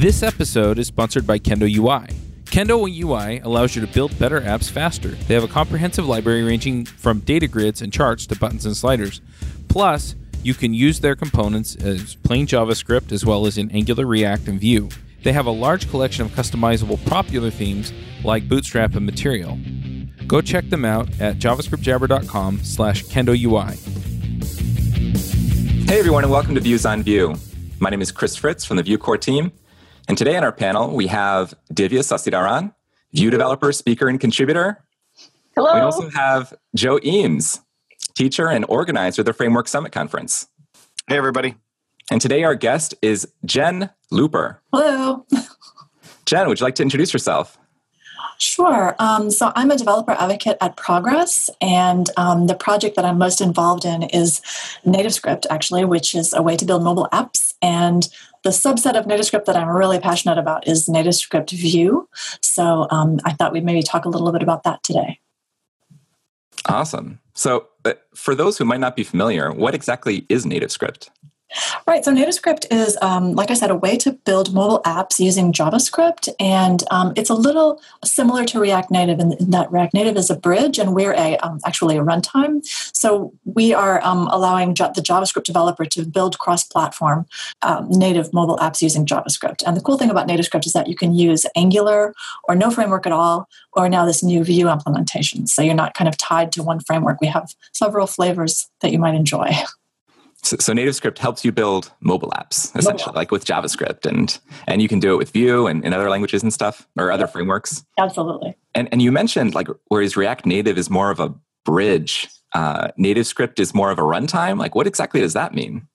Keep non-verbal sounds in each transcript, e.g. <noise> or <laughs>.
This episode is sponsored by Kendo UI. Kendo UI allows you to build better apps faster. They have a comprehensive library ranging from data grids and charts to buttons and sliders. Plus, you can use their components as plain JavaScript as well as in Angular, React, and Vue. They have a large collection of customizable popular themes like Bootstrap and Material. Go check them out at javascriptjabber.com slash kendoui. Hey everyone, and welcome to Views on Vue. My name is Chris Fritz from the Vue core team. And today on our panel, we have Divya Sasidharan, Vue developer, speaker, and contributor. Hello. We also have Joe Eames, teacher and organizer of the Framework Summit Conference. Hey, everybody. And today our guest is Jen Looper. Hello. <laughs> Jen, would you like to introduce yourself? Sure. Um, so I'm a developer advocate at Progress, and um, the project that I'm most involved in is NativeScript, actually, which is a way to build mobile apps. And the subset of NativeScript that I'm really passionate about is NativeScript Vue. So um, I thought we'd maybe talk a little bit about that today. Awesome. So, uh, for those who might not be familiar, what exactly is NativeScript? Right. So NativeScript is, um, like I said, a way to build mobile apps using JavaScript, and um, it's a little similar to React Native in, in, that React Native is a bridge, and we're a um, actually a runtime. So we are um, allowing jo- the JavaScript developer to build cross-platform um, native mobile apps using JavaScript. And the cool thing about NativeScript is that you can use Angular or no framework at all, or now this new Vue implementation. So you're not kind of tied to one framework. We have several flavors that you might enjoy. <laughs> So, so NativeScript helps you build mobile apps, essentially, mobile. like with JavaScript, and and you can do it with Vue and, and other languages and stuff, or other frameworks. Absolutely. And and you mentioned like whereas React Native is more of a bridge, uh, NativeScript is more of a runtime. Like, what exactly does that mean?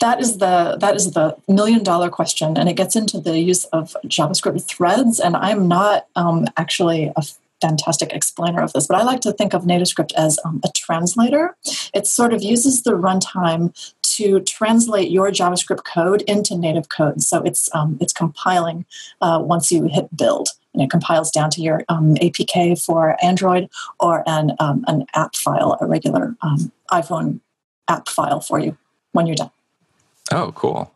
That is the that is the million dollar question, and it gets into the use of JavaScript threads. And I'm not um, actually a fantastic explainer of this, but I like to think of NativeScript as um, a translator. It sort of uses the runtime to translate your JavaScript code into native code. So it's um, it's compiling uh, once you hit build, and it compiles down to your um, APK for Android or an um, an app file, a regular um, iPhone app file for you when you're done. Oh, cool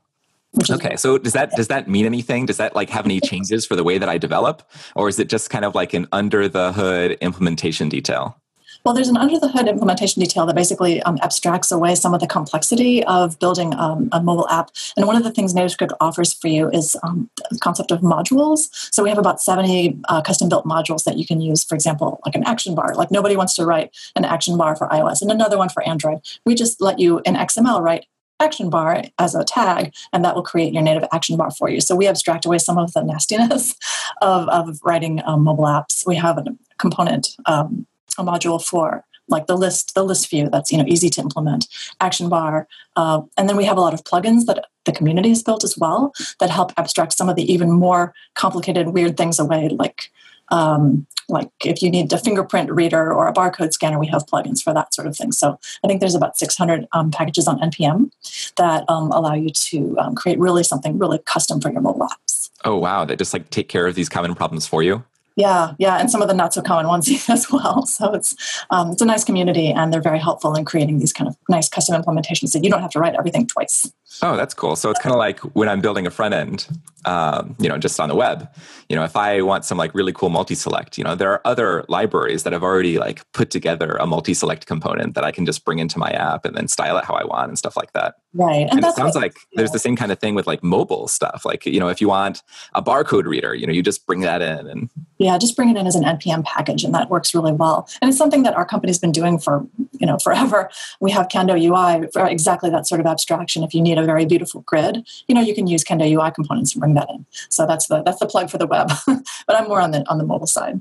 <laughs> okay so does that does that mean anything does that like have any changes for the way that i develop or is it just kind of like an under the hood implementation detail well, there's an under the hood implementation detail that basically um, abstracts away some of the complexity of building um, a mobile app. And one of the things NativeScript offers for you is um, the concept of modules. So we have about 70 uh, custom built modules that you can use, for example, like an action bar. Like nobody wants to write an action bar for iOS and another one for Android. We just let you in XML write action bar as a tag, and that will create your native action bar for you. So we abstract away some of the nastiness <laughs> of, of writing um, mobile apps. We have a component, um, a module for like the list, the list view that's you know easy to implement, action bar, uh, and then we have a lot of plugins that the community has built as well that help abstract some of the even more complicated, weird things away, like um, like if you need a fingerprint reader or a barcode scanner, we have plugins for that sort of thing. So I think there's about 600 um, packages on npm that um, allow you to um, create really something really custom for your mobile apps. Oh wow! That just like take care of these common problems for you. Yeah, yeah, and some of the not so common ones <laughs> as well. So it's um, it's a nice community, and they're very helpful in creating these kind of nice custom implementations that you don't have to write everything twice. Oh, that's cool. So it's kind of like when I'm building a front end, um, you know, just on the web. You know, if I want some like really cool multi-select, you know, there are other libraries that have already like put together a multi-select component that I can just bring into my app and then style it how I want and stuff like that. Right. And, and it sounds like yeah. there's the same kind of thing with like mobile stuff. Like, you know, if you want a barcode reader, you know, you just bring that in and yeah, just bring it in as an npm package, and that works really well. And it's something that our company's been doing for you know forever. We have Kendo UI for exactly that sort of abstraction. If you need a very beautiful grid, you know, you can use Kendo UI components and bring that in. So that's the that's the plug for the web. <laughs> but I'm more on the on the mobile side.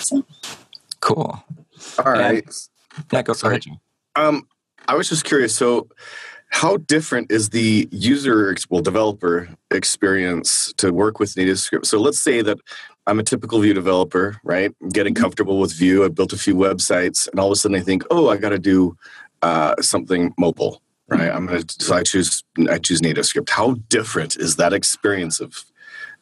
So cool. All right. And, yeah, go Sorry. ahead. Um, I was just curious. So how different is the user well developer experience to work with native script? So let's say that I'm a typical Vue developer, right? I'm getting mm-hmm. comfortable with Vue. I've built a few websites, and all of a sudden I think, oh, I got to do uh, something mobile, right? I'm gonna so I choose I choose NativeScript. How different is that experience of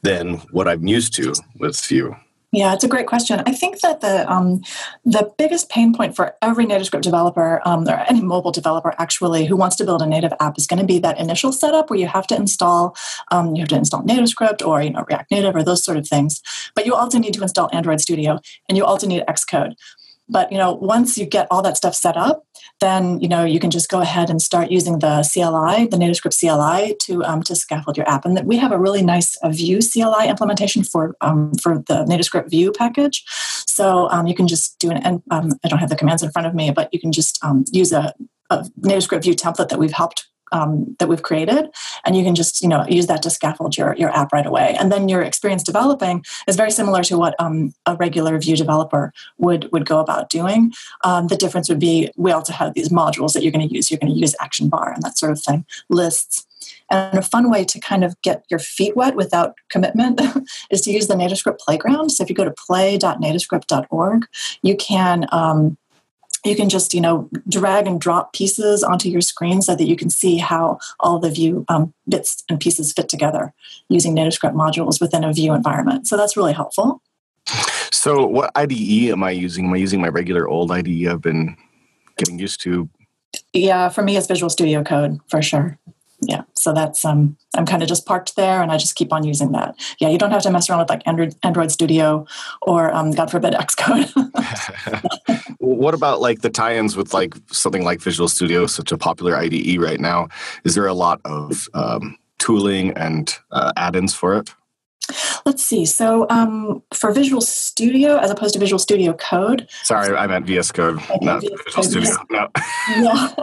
than what I'm used to with Vue? Yeah, it's a great question. I think that the um, the biggest pain point for every NativeScript developer um, or any mobile developer actually who wants to build a native app is going to be that initial setup where you have to install um, you have to install NativeScript or you know React Native or those sort of things. But you also need to install Android Studio and you also need Xcode. But you know, once you get all that stuff set up, then you know you can just go ahead and start using the CLI, the NativeScript CLI, to um, to scaffold your app. And that we have a really nice uh, Vue CLI implementation for um, for the NativeScript Vue package. So um, you can just do an. Um, I don't have the commands in front of me, but you can just um, use a, a NativeScript Vue template that we've helped um, that we've created. And you can just you know use that to scaffold your, your app right away. And then your experience developing is very similar to what um, a regular Vue developer would would go about doing. Um, the difference would be we also have these modules that you're going to use. You're going to use action bar and that sort of thing lists. And a fun way to kind of get your feet wet without commitment <laughs> is to use the NativeScript Playground. So if you go to play.nativescript.org, you can um, you can just you know drag and drop pieces onto your screen so that you can see how all the view um, bits and pieces fit together using NativeScript modules within a Vue environment. So that's really helpful. So, what IDE am I using? Am I using my regular old IDE I've been getting used to? Yeah, for me, it's Visual Studio Code for sure yeah so that's um i'm kind of just parked there and i just keep on using that. Yeah you don't have to mess around with like android android studio or um, god forbid <laughs> xcode. <laughs> What about like the tie-ins with like something like visual studio such a popular ide right now? Is there a lot of um, tooling and uh, add-ins for it Let's see. So um, for Visual Studio, as opposed to Visual Studio Code. Sorry, I meant VS Code, not VS Visual Code, Studio. No. <laughs> yeah,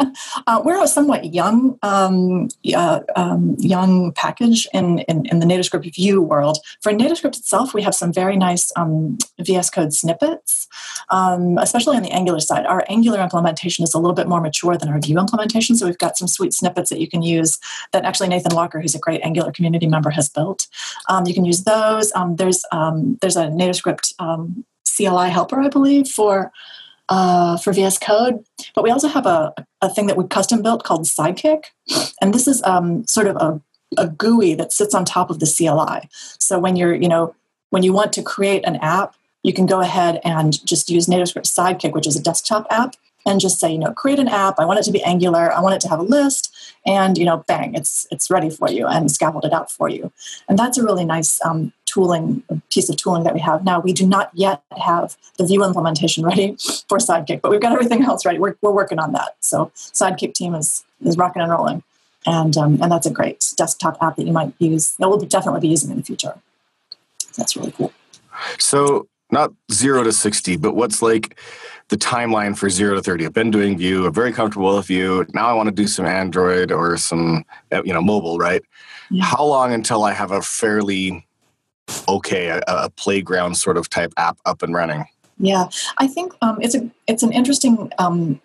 uh, we're a somewhat young, um, uh, um, young package in, in, in the NativeScript Vue world. For NativeScript itself, we have some very nice um, VS Code snippets, um, especially on the Angular side. Our Angular implementation is a little bit more mature than our Vue implementation, so we've got some sweet snippets that you can use. That actually Nathan Walker, who's a great Angular community member, has built. Um, you can use those. Um, there's um, there's a NativeScript um, CLI helper, I believe, for uh, for VS Code. But we also have a, a thing that we custom built called Sidekick, and this is um, sort of a, a GUI that sits on top of the CLI. So when you're you know when you want to create an app, you can go ahead and just use NativeScript Sidekick, which is a desktop app, and just say, you know, create an app. I want it to be Angular. I want it to have a list, and you know, bang, it's it's ready for you and scaffolded out for you. And that's a really nice um, tooling piece of tooling that we have now. We do not yet have the Vue implementation <laughs> ready for Sidekick, but we've got everything else ready. We're we're working on that. So Sidekick team is is rocking and rolling, and um, and that's a great desktop app that you might use. That we'll definitely be using in the future. that's really cool. So not zero to 60, but what's like the timeline for zero to 30? I've been doing Vue, I'm very comfortable with Vue. Now I want to do some Android or some, uh, you know, mobile, right? Yeah. How long until I have a fairly okay, a, a, playground sort of type app up and running? Yeah, I think um, it's a it's an interesting um,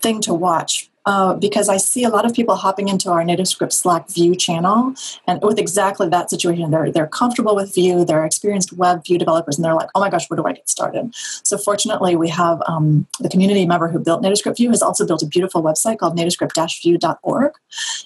thing to watch uh, because I see a lot of people hopping into our NativeScript Slack Vue channel, and with exactly that situation, they're they're comfortable with Vue, they're experienced web Vue developers, and they're like, "Oh my gosh, where do I get started?" So fortunately, we have um, the community member who built NativeScript Vue has also built a beautiful website called nativescript-vue.org.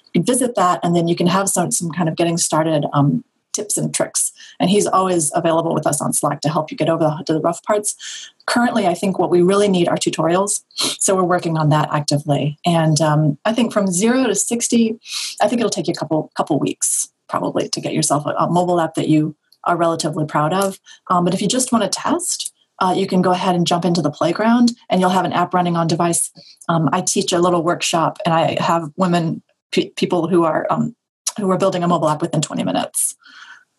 You can visit that, and then you can have some some kind of getting started um, tips and tricks. And he's always available with us on Slack to help you get over the, the rough parts. Currently, I think what we really need are tutorials. So we're working on that actively. And um, I think from zero to 60, I think it'll take you a couple, couple weeks probably to get yourself a, a mobile app that you are relatively proud of. Um, but if you just want to test, uh, you can go ahead and jump into the playground and you'll have an app running on device. Um, I teach a little workshop and I have women, p- people who are um, who are building a mobile app within 20 minutes.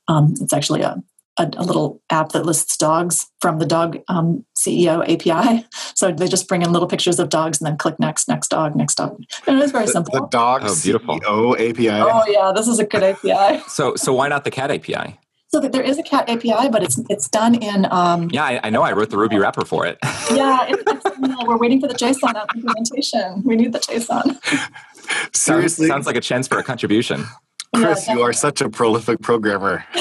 Um, it's actually a, a, a, little app that lists dogs from the dog um, CEO API. <laughs> So they just bring in little pictures of dogs and then click next, next dog, next dog. And it's very the, simple. The dog oh, beautiful. CEO API. Oh yeah, this is a good API. <laughs> so so why not the cat API? So there is a cat API, but it's it's done in. Um, yeah, I, I, know. I wrote the Ruby wrapper for it. yeah, <laughs> it's, it's, we're waiting for the JSON implementation. We need the JSON. Seriously, sounds, sounds like a chance for a contribution. Chris, yeah, you are such a prolific programmer. <laughs>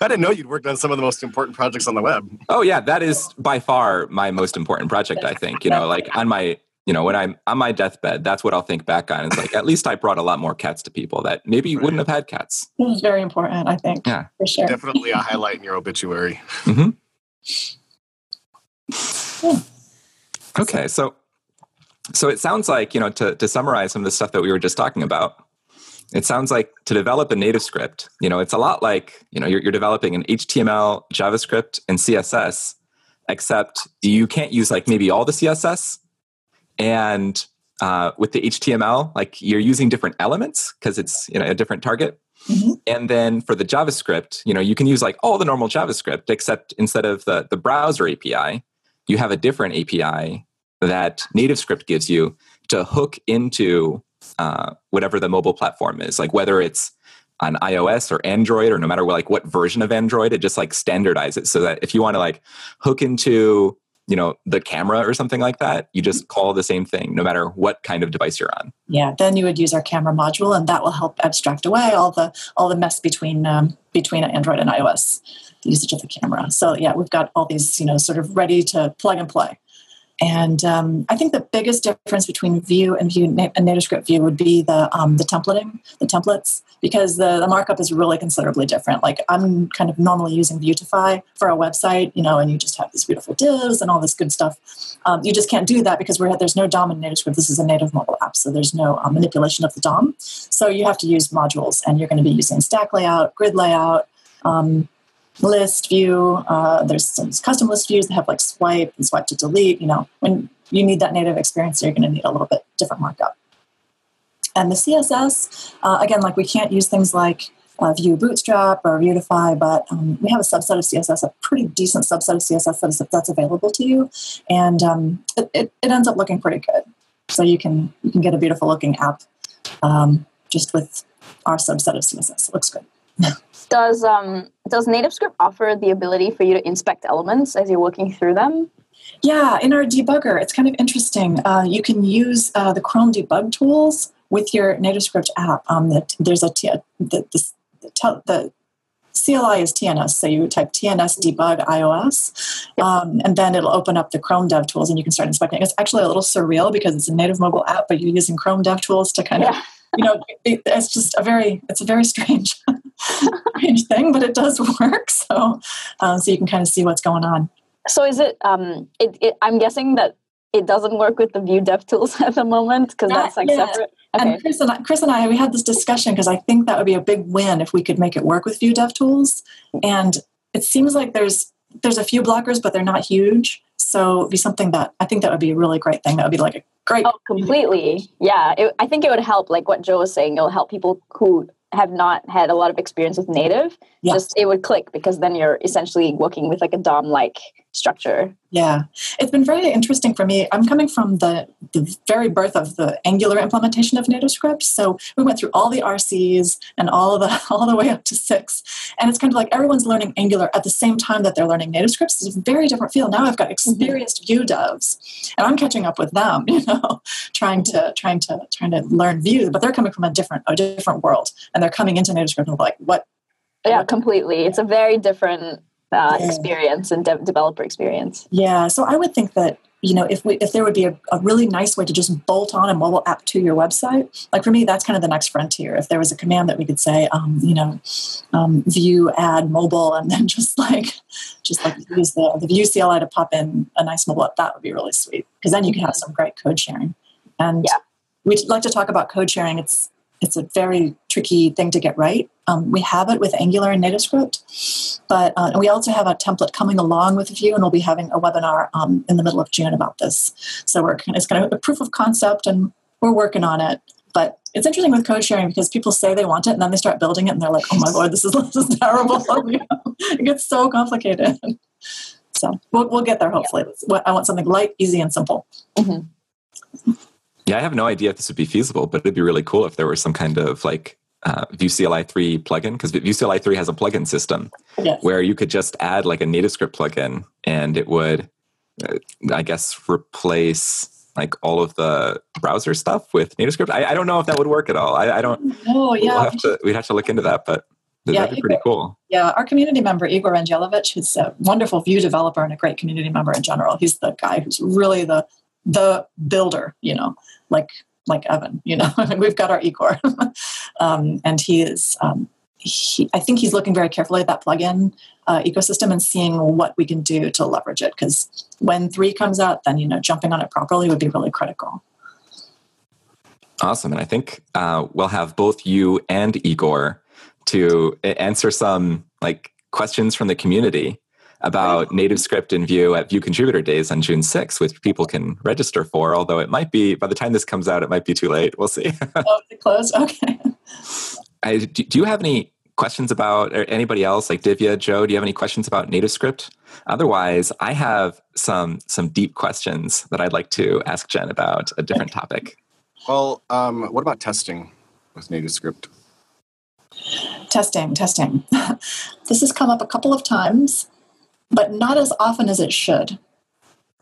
I didn't know you'd worked on some of the most important projects on the web. Oh yeah, that is by far my most important project. I think you know, like on my you know, when I'm on my deathbed, that's what I'll think back on. It's like, at least I brought a lot more cats to people that maybe Right. wouldn't have had cats. This is very important, I think. Yeah. For sure. Definitely a <laughs> highlight in your obituary. hmm Okay, so so it sounds like you know to to summarize some of the stuff that we were just talking about. It sounds like to develop a native script, you know, it's a lot like you know you're, you're developing an HTML, JavaScript, and CSS, except you can't use like maybe all the CSS, and uh, with the HTML, like you're using different elements because it's you know a different target. Mhm. And then for the JavaScript, you know, you can use like all the normal JavaScript, except instead of the the browser API, you have a different API that NativeScript gives you to hook into uh, whatever the mobile platform is, like whether it's on iOS or Android or no matter what, like what version of Android, it just like standardizes so that if you want to like hook into you know the camera or something like that, you just call the same thing no matter what kind of device you're on. Yeah, then you would use our camera module, and that will help abstract away all the all the mess between um, between Android and iOS, the usage of the camera. So yeah, we've got all these you know sort of ready to plug and play. And um, I think the biggest difference between Vue and Vue and NativeScript Vue would be the um, the templating, the templates, because the, the markup is really considerably different. Like I'm kind of normally using Vuetify for a website, you know, and you just have these beautiful divs and all this good stuff. Um, you just can't do that because we're, there's no DOM in NativeScript. This is a native mobile app, so there's no um, manipulation of the DOM. So you have to use modules, and you're going to be using stack layout, grid layout. Um, list view. Uh, there's some custom list views that have like swipe and swipe to delete. You know, when you need that native experience, you're going to need a little bit different markup. And the CSS, uh, again, like we can't use things like uh, Vue Bootstrap or Vuetify, but um, we have a subset of CSS, a pretty decent subset of CSS that is, that's available to you, and um, it, it, it ends up looking pretty good. So you can you can get a beautiful looking app um, just with our subset of CSS. It looks good. Does um does NativeScript offer the ability for you to inspect elements as you're working through them? Yeah, in our debugger, it's kind of interesting. Uh, you can use uh, the Chrome debug tools with your NativeScript app. Um, the, there's a T, the, the, the, tel- the CLI is TNS, so you type TNS debug iOS, um, and then it'll open up the Chrome Dev Tools, and you can start inspecting. It's actually a little surreal because it's a native mobile app, but you're using Chrome Dev Tools to kind of, Yeah. You know, it, it's just a very, it's a very strange, <laughs> strange thing, but it does work. So, um, so you can kind of see what's going on. So is it um it, it I'm guessing that it doesn't work with the Vue DevTools <laughs> at the moment because that's like yet. separate. Okay. And Chris and, I, Chris and I, we had this discussion because I think that would be a big win if we could make it work with Vue DevTools. And it seems like there's there's a few blockers, but they're not huge. So it'd be something that I think that would be a really great thing. That would be like a great. Oh, completely. Yeah, it, I think it would help. Like what Joe was saying, it'll help people who have not had a lot of experience with native. Just it would click because then you're essentially working with like a DOM-like structure. Yeah, it's been very interesting for me. I'm coming from the the very birth of the Angular implementation of NativeScript, so we went through all the RCs and all of the <laughs> all the way up to six, and it's kind of like everyone's learning Angular at the same time that they're learning NativeScript. It's a very different feel. Now I've got mm-hmm. experienced Vue devs, and I'm catching up with them. <laughs> You know, trying to trying to trying to learn Vue, but they're coming from a different a different world, and they're coming into NativeScript and like, what? Yeah, completely. It's a very different uh, Yeah. experience and de- developer experience. Yeah, so I would think that you know if we if there would be a, a really nice way to just bolt on a mobile app to your website, like for me, that's kind of the next frontier. If there was a command that we could say, um, you know, um, vue add mobile, and then <laughs> just like just like use the the Vue CLI to pop in a nice mobile app, that would be really sweet because then you could have some great code sharing. And Yeah. we'd like to talk about code sharing. It's it's a very tricky thing to get right. Um, we have it with Angular and NativeScript, but uh, and we also have a template coming along with Vue, and we'll be having a webinar um, in the middle of June about this. So we're it's kind of a proof of concept, and we're working on it. But it's interesting with code sharing because people say they want it, and then they start building it, and they're like, "Oh my lord, this is <laughs> this is terrible!" <laughs> It gets so complicated. So we'll, we'll get there hopefully. I want something light, easy, and simple. Yeah, I have no idea if this would be feasible, but it'd be really cool if there was some kind of like uh, Vue CLI 3 plugin because Vue CLI 3 has a plugin system Yes. where you could just add like a NativeScript plugin and it would, uh, I guess, replace like all of the browser stuff with NativeScript. I, I don't know if that would work at all. I, I don't. Oh We'll yeah, have to, we'd have to look into that, but Yeah, that'd be pretty cool. Yeah, our community member Igor Angelovich, who's a wonderful Vue developer and a great community member in general. He's the guy who's really the the builder, you know, like like Evan, you know, <laughs> we've got our Igor. <laughs> um, and he is, um, he, I think he's looking very carefully at that plugin uh, ecosystem and seeing what we can do to leverage it. Because when three comes out, then, you know, jumping on it properly would be really critical. Awesome. And I think uh, we'll have both you and Igor to answer some like questions from the community about native script in Vue at Vue Contributor Days on June 6th, which people can register for, although it might be, by the time this comes out, it might be too late. We'll see. <laughs> oh, it closed? <laughs> Okay. I, do you have any questions about, or anybody else, like Divya, Joe, do you have any questions about native script? Otherwise, I have some some deep questions that I'd like to ask Jen about a different topic. Well, um, what about testing with native script? Testing, testing. <laughs> this has come up a couple of times but not as often as it should.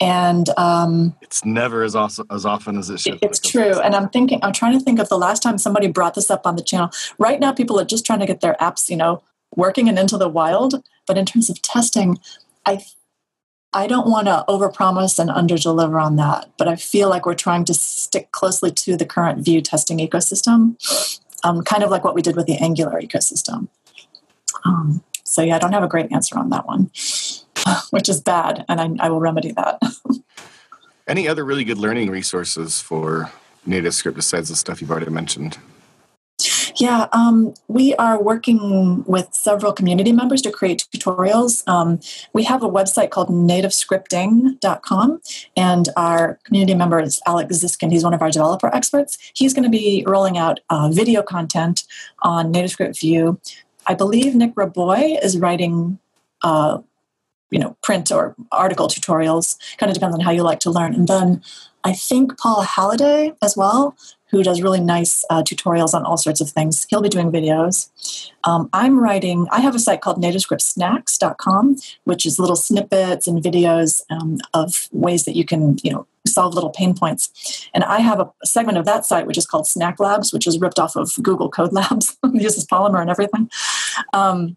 And um, it's never as, awesome, as often as it should. It's true. And I'm thinking, I'm trying to think of the last time somebody brought this up on the channel. Right now, people are just trying to get their apps, you know, working and into the wild. But in terms of testing, I I don't want to overpromise and underdeliver on that, but I feel like we're trying to stick closely to the current Vue testing ecosystem, um, kind of like what we did with the Angular ecosystem. Um, so yeah, I don't have a great answer on that one, <sighs> which is bad, and I, I will remedy that. <laughs> Any other really good learning resources for native script besides the stuff you've already mentioned? Yeah, um, we are working with several community members to create tutorials. Um, we have a website called nativescripting.com, and our community member is Alex Ziskin. He's one of our developer experts. He's going to be rolling out uh, video content on NativeScript Vue I believe Nick Raboy is writing, uh, you know, print or article tutorials. Kind of depends on how you like to learn. And then I think Paul Halliday as well, who does really nice uh, tutorials on all sorts of things. He'll be doing videos. Um, I'm writing, I have a site called nativescriptsnacks.com, which is little snippets and videos um, of ways that you can, you know, solve little pain points. And I have a segment of that site which is called Snack Labs, which is ripped off of Google Code Labs, <laughs> uses Polymer and everything. Um,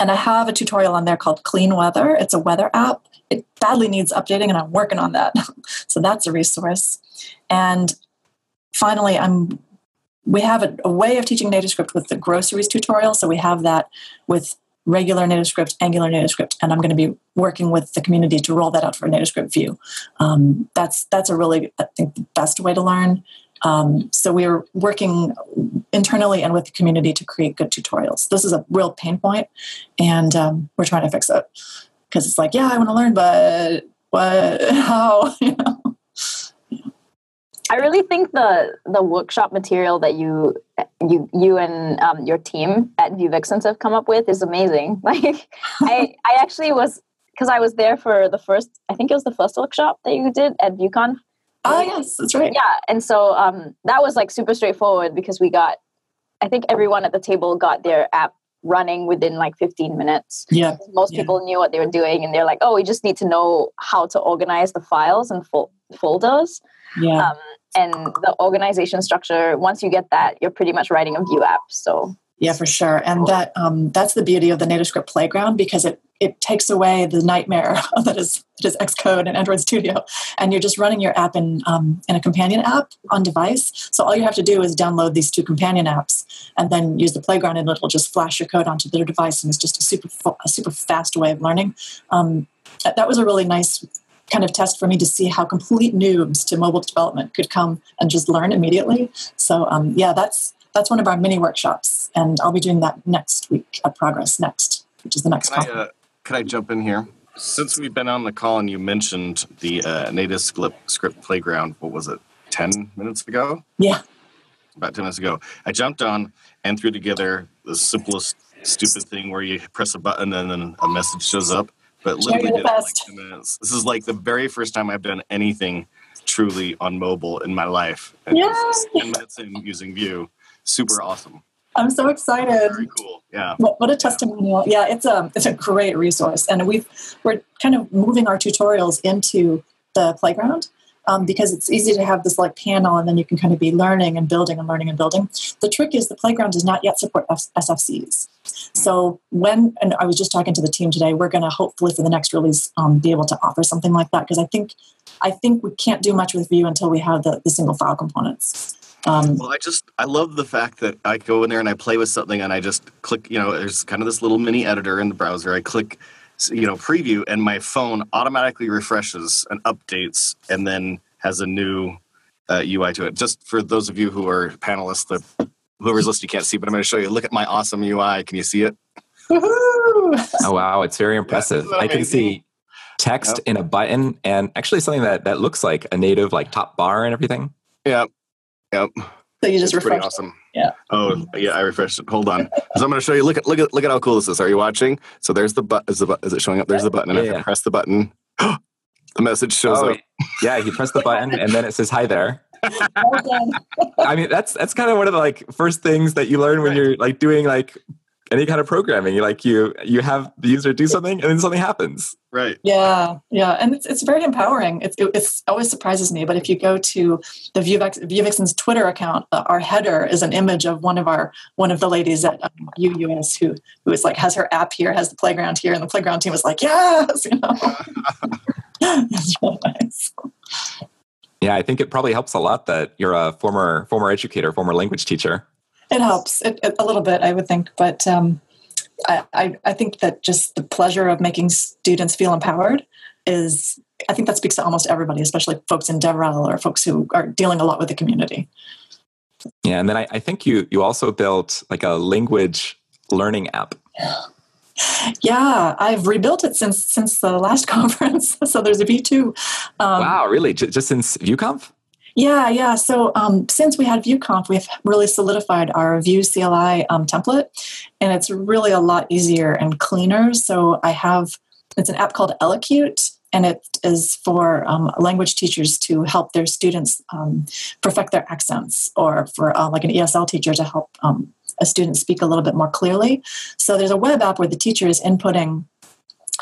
and I have a tutorial on there called Clean Weather. It's a weather app. It badly needs updating, and I'm working on that. <laughs> so that's a resource. And finally, I'm we have a, a way of teaching NativeScript with the groceries tutorial. So we have that with regular NativeScript, Angular NativeScript, and I'm going to be working with the community to roll that out for NativeScript Vue. Um, that's that's a really I think the best way to learn. Um, so we're working internally and with the community to create good tutorials. This is a real pain point, and um, we're trying to fix it because it's like, yeah, I want to learn, but what? <laughs> How? <laughs> you know? I really think the the workshop material that you you you and um, your team at Vue Vixens have come up with is amazing. <laughs> Like I I actually was because I was there for the first I think it was the first workshop that you did at VueConf. Oh yes, that's right. Yeah, and so um, that was like super straightforward because we got I think everyone at the table got their app running within like 15 minutes. Yeah. Most yeah. people knew what they were doing and they're like, oh, we just need to know how to organize the files and fol- folders. Yeah. Um, and the organization structure once you get that you're pretty much writing a Vue app so. Yeah for sure and that um, that's the beauty of the nativescript playground because it it takes away the nightmare <laughs> that is that is xcode and android studio and you're just running your app in um, in a companion app on device so all you have to do is download these two companion apps and then use the playground and it'll just flash your code onto their device and it's just a super a super fast way of learning. Um, that was a really nice kind of test for me to see how complete noobs to mobile development could come and just learn immediately. So um, yeah, that's that's one of our mini workshops, and I'll be doing that next week at Progress Next, which is the next. Can I, uh, can I jump in here? Since we've been on the call and you mentioned the uh, native script, script playground, what was it, ten minutes ago? Yeah, about ten minutes ago. I jumped on and threw together the simplest stupid thing where you press a button and then a message shows up but literally did like two minutes. This is like the very first time I've done anything truly on mobile in my life. And yeah. ten minutes in using Vue. Super awesome. I'm so excited. Very cool. Yeah. What, what, a testimonial. Yeah, it's a it's a great resource, and we've we're kind of moving our tutorials into the playground um, because it's easy to have this like panel and then you can kind of be learning and building and learning and building. The trick is the playground does not yet support F- SFCs. So when, and I was just talking to the team today, we're going to hopefully for the next release um, be able to offer something like that because I think I think we can't do much with Vue until we have the, the single file components. Um, Well, I just I love the fact that I go in there and I play with something and I just click. You know, there's kind of this little mini editor in the browser. I click, you know, preview, and my phone automatically refreshes and updates, and then has a new uh, UI to it. Just for those of you who are panelists, the whoever's listening can't see, but I'm going to show you. Look at my awesome UI. Can you see it? woohoo! Oh wow, it's very impressive. isn't I can see text in a button and actually something that that looks like a native like top bar and everything. Yep. Yep. So you just it's pretty refresh. awesome. Yeah. Oh yeah, I refreshed it. Hold on. So I'm going to show you. Look at look at look at how cool this is. Are you watching? So there's the button. Is the bu- is it showing up? There's the button. And Yeah, if I yeah. press the button, <gasps> the message shows Oh, up. <laughs> yeah, you press the button and then it says hi there. <laughs> I mean, that's that's kind of one of the like first things that you learn when Right. you're like doing like any kind of programming. Like you you have the user do something and then something happens. Right. Yeah, yeah, and it's, it's very empowering. It's, it it's always surprises me. But if you go to the Vuex, Vuevixen's Twitter account, uh, our header is an image of one of our one of the ladies at um, UUS who who is like has her app here, has the playground here, and the playground team was like, yes, <laughs> you know, <laughs> <laughs> it's really nice. Yeah, I think it probably helps a lot that you're a former former educator, former language teacher. It helps it, it- a little bit, I would think, but um, I, I think that just the pleasure of making students feel empowered is. I think that speaks to almost everybody, especially folks in DevRel or folks who are dealing a lot with the community. Yeah, and then I, I think you you also built like a language learning app. Yeah, I've rebuilt it since since the last <laughs> conference. so there's a V2. Um, wow, really? J- just since VueConf? Yeah, yeah. So um, since we had VueConf, we've really solidified our Vue CLI um, template, and it's really a lot easier and cleaner. So I have it's an app called Elocute, and it is for um, language teachers to help their students um, perfect their accents, or for uh, like an ESL teacher to help um, a student speak a little bit more clearly. So there's a web app where the teacher is inputting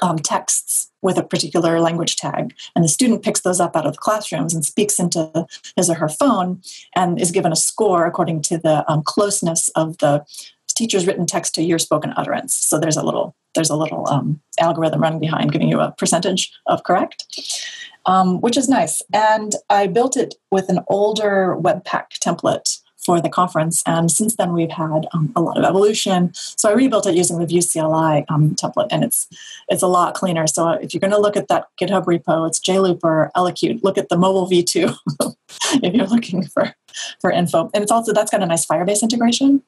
um, texts with a particular language tag, and the student picks those up out of the classrooms and speaks into his or her phone, and is given a score according to the um, closeness of the teacher's written text to your spoken utterance. So there's a little there's a little um, algorithm running behind giving you a percentage of correct, um, which is nice. And I built it with an older Webpack template for the conference. And since then, we've had um, a lot of evolution. So I rebuilt it using the Vue CLI um, template, and it's it's a lot cleaner. So if you're going to look at that GitHub repo, it's JLooper, Elocute. Look at the mobile V2 <laughs> if you're looking for for info. And it's also that's got a nice Firebase integration.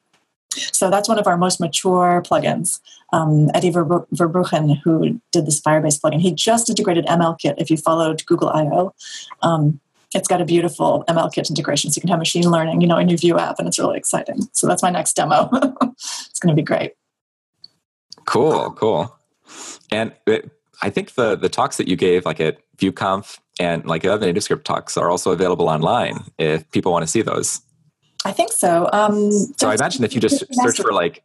So that's one of our most mature plugins. Um, Eddie Verbru- Verbruggen, who did this Firebase plugin, he just integrated MLKit. If you followed Google I/O, um, it's got a beautiful MLKit integration, so you can have machine learning, you know, in your Vue app, and it's really exciting. So that's my next demo. <laughs> it's going to be great. Cool, cool. And it, I think the the talks that you gave, like at VueConf and like other NativeScript talks, are also available online if people want to see those. I think so. Um, So I imagine if you just search for like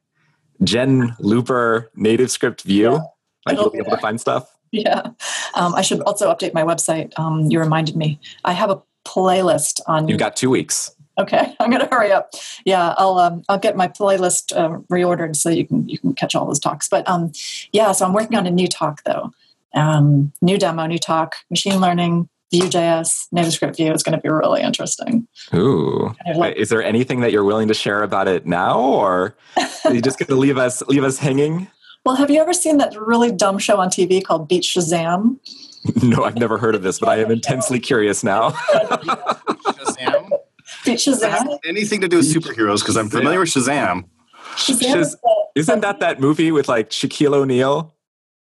Jen Looper NativeScript Vue, Yeah. like you'll be be able to find stuff. Yeah. Um, I should also update my website. Um, you reminded me. I have a playlist on. You've got two weeks. okay, <laughs> I'm going to hurry up. Yeah, I'll um, I'll get my playlist uh, reordered so you can you can catch all those talks. But um, yeah, so I'm working on a new talk though. Um, new demo, new talk, machine learning, Vue.js, NativeScript Vue. is going to be really interesting. Ooh. Like- Is there anything that you're willing to share about it now, or <laughs> are you just going to leave us leave us hanging? Well, have you ever seen that really dumb show on TV called Beat Shazam? <laughs> No, I've never heard of this, but I am intensely curious now. <laughs> Shazam? Beat Does it have Shazam. anything to do with superheroes? Because I'm familiar with Shazam. Shazam Shaz- is the- Isn't that that movie with like Shaquille O'Neal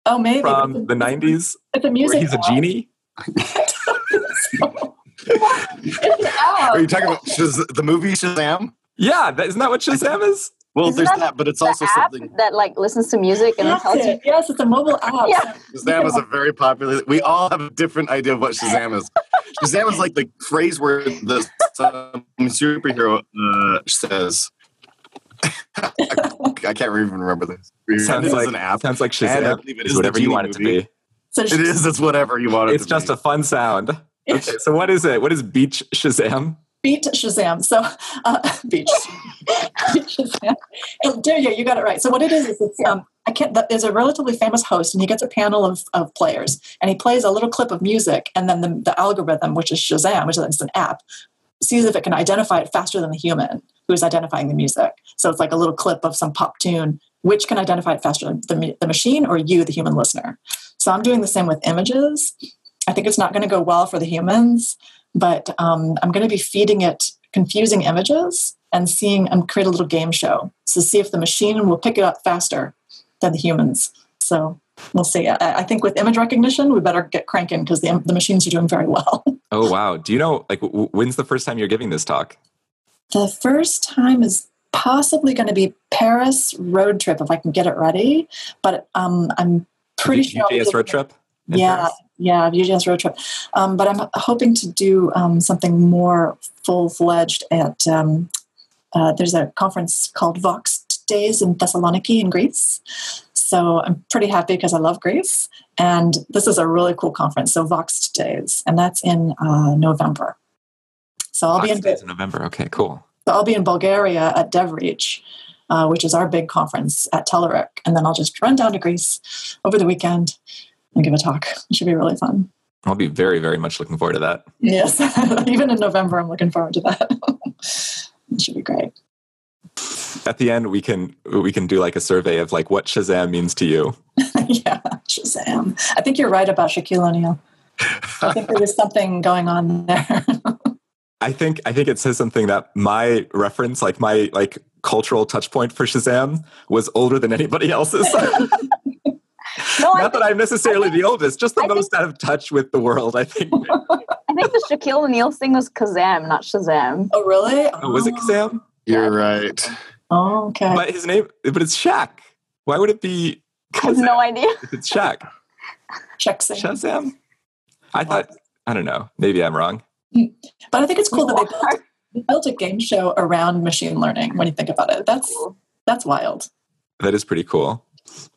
oh maybe from It's a- the '90s, It's a where music. he's a genie? <laughs> It's an app. Are you talking about Shaz- the movie Shazam? Yeah, that, isn't that what Shazam is? Well, Isn't there's that that, but it's also app something. that like listens to music and then That's tells you. it. Yes, it's a mobile app. Yeah. Shazam is a very popular. We all have a different idea of what Shazam is. Shazam is like the phrase where the some superhero uh, says. <laughs> I can't even remember this. Sounds like an app. sounds like And I Shazam. believe It's whatever you want it to be. So It is. It's whatever you want it It's to just be. a fun sound. Okay, so what is it? What is Beach Shazam? Beat Shazam. So uh, <laughs> beat, beat Shazam. And there you, you got it right. So what it is is it's um, I can't. There's a relatively famous host, and he gets a panel of, of players, and he plays a little clip of music, and then the, the algorithm, which is Shazam, which is an app, sees if it can identify it faster than the human who is identifying the music. So it's like a little clip of some pop tune. Which can identify it faster, the, the machine or you, the human listener? So I'm doing the same with images. I think it's not going to go well for the humans, but um, I'm going to be feeding it confusing images and seeing and create a little game show to see if the machine will pick it up faster than the humans. So we'll see. I, I think with image recognition, we better get cranking because the, the machines are doing very well. <laughs> Oh wow! Do you know like w- when's the first time you're giving this talk? The first time is possibly going to be Paris road trip if I can get it ready. But um, I'm pretty sure Vue.js road trip. Yeah, Paris? Yeah, Vue.js road trip. Um, but I'm hoping to do um, something more full fledged at. Um, uh, there's a conference called Voxxed Days in Thessaloniki in Greece. So I'm pretty happy because I love Greece. And this is a really cool conference. So Voxxed Days, and that's in uh, November. So I'll Vox be in Days in November. Okay, cool. So I'll be in Bulgaria at DevReach, uh, which is our big conference at Telerik, and then I'll just run down to Greece over the weekend and give a talk. It should be really fun. I'll be very, very much looking forward to that. Yes, <laughs> even in November, I'm looking forward to that. <laughs> it should be great at the end we can we can do like a survey of like what Shazam means to you. <laughs> yeah, Shazam. I think you're right about Shaquille O'Neal. I think there was something going on there. I think I think it says something that my reference, like my like cultural touch point for Shazam, was older than anybody else's. No, Not think, that I'm necessarily think, the oldest, just the I most think, out of touch with the world, I think. <laughs> I think the Shaquille O'Neal thing was Kazam, not Shazam. Oh, really? Oh, was it oh. Kazam? You're right. Oh, okay. But his name, but it's Shaq. Why would it be? <laughs> I have no idea. If it's Shaq. Shazam. Shazam. I thought. I don't know. Maybe I'm wrong. Mm. But I think it's cool that they built, they built a game show around machine learning. When you think about it, that's that's wild. That is pretty cool.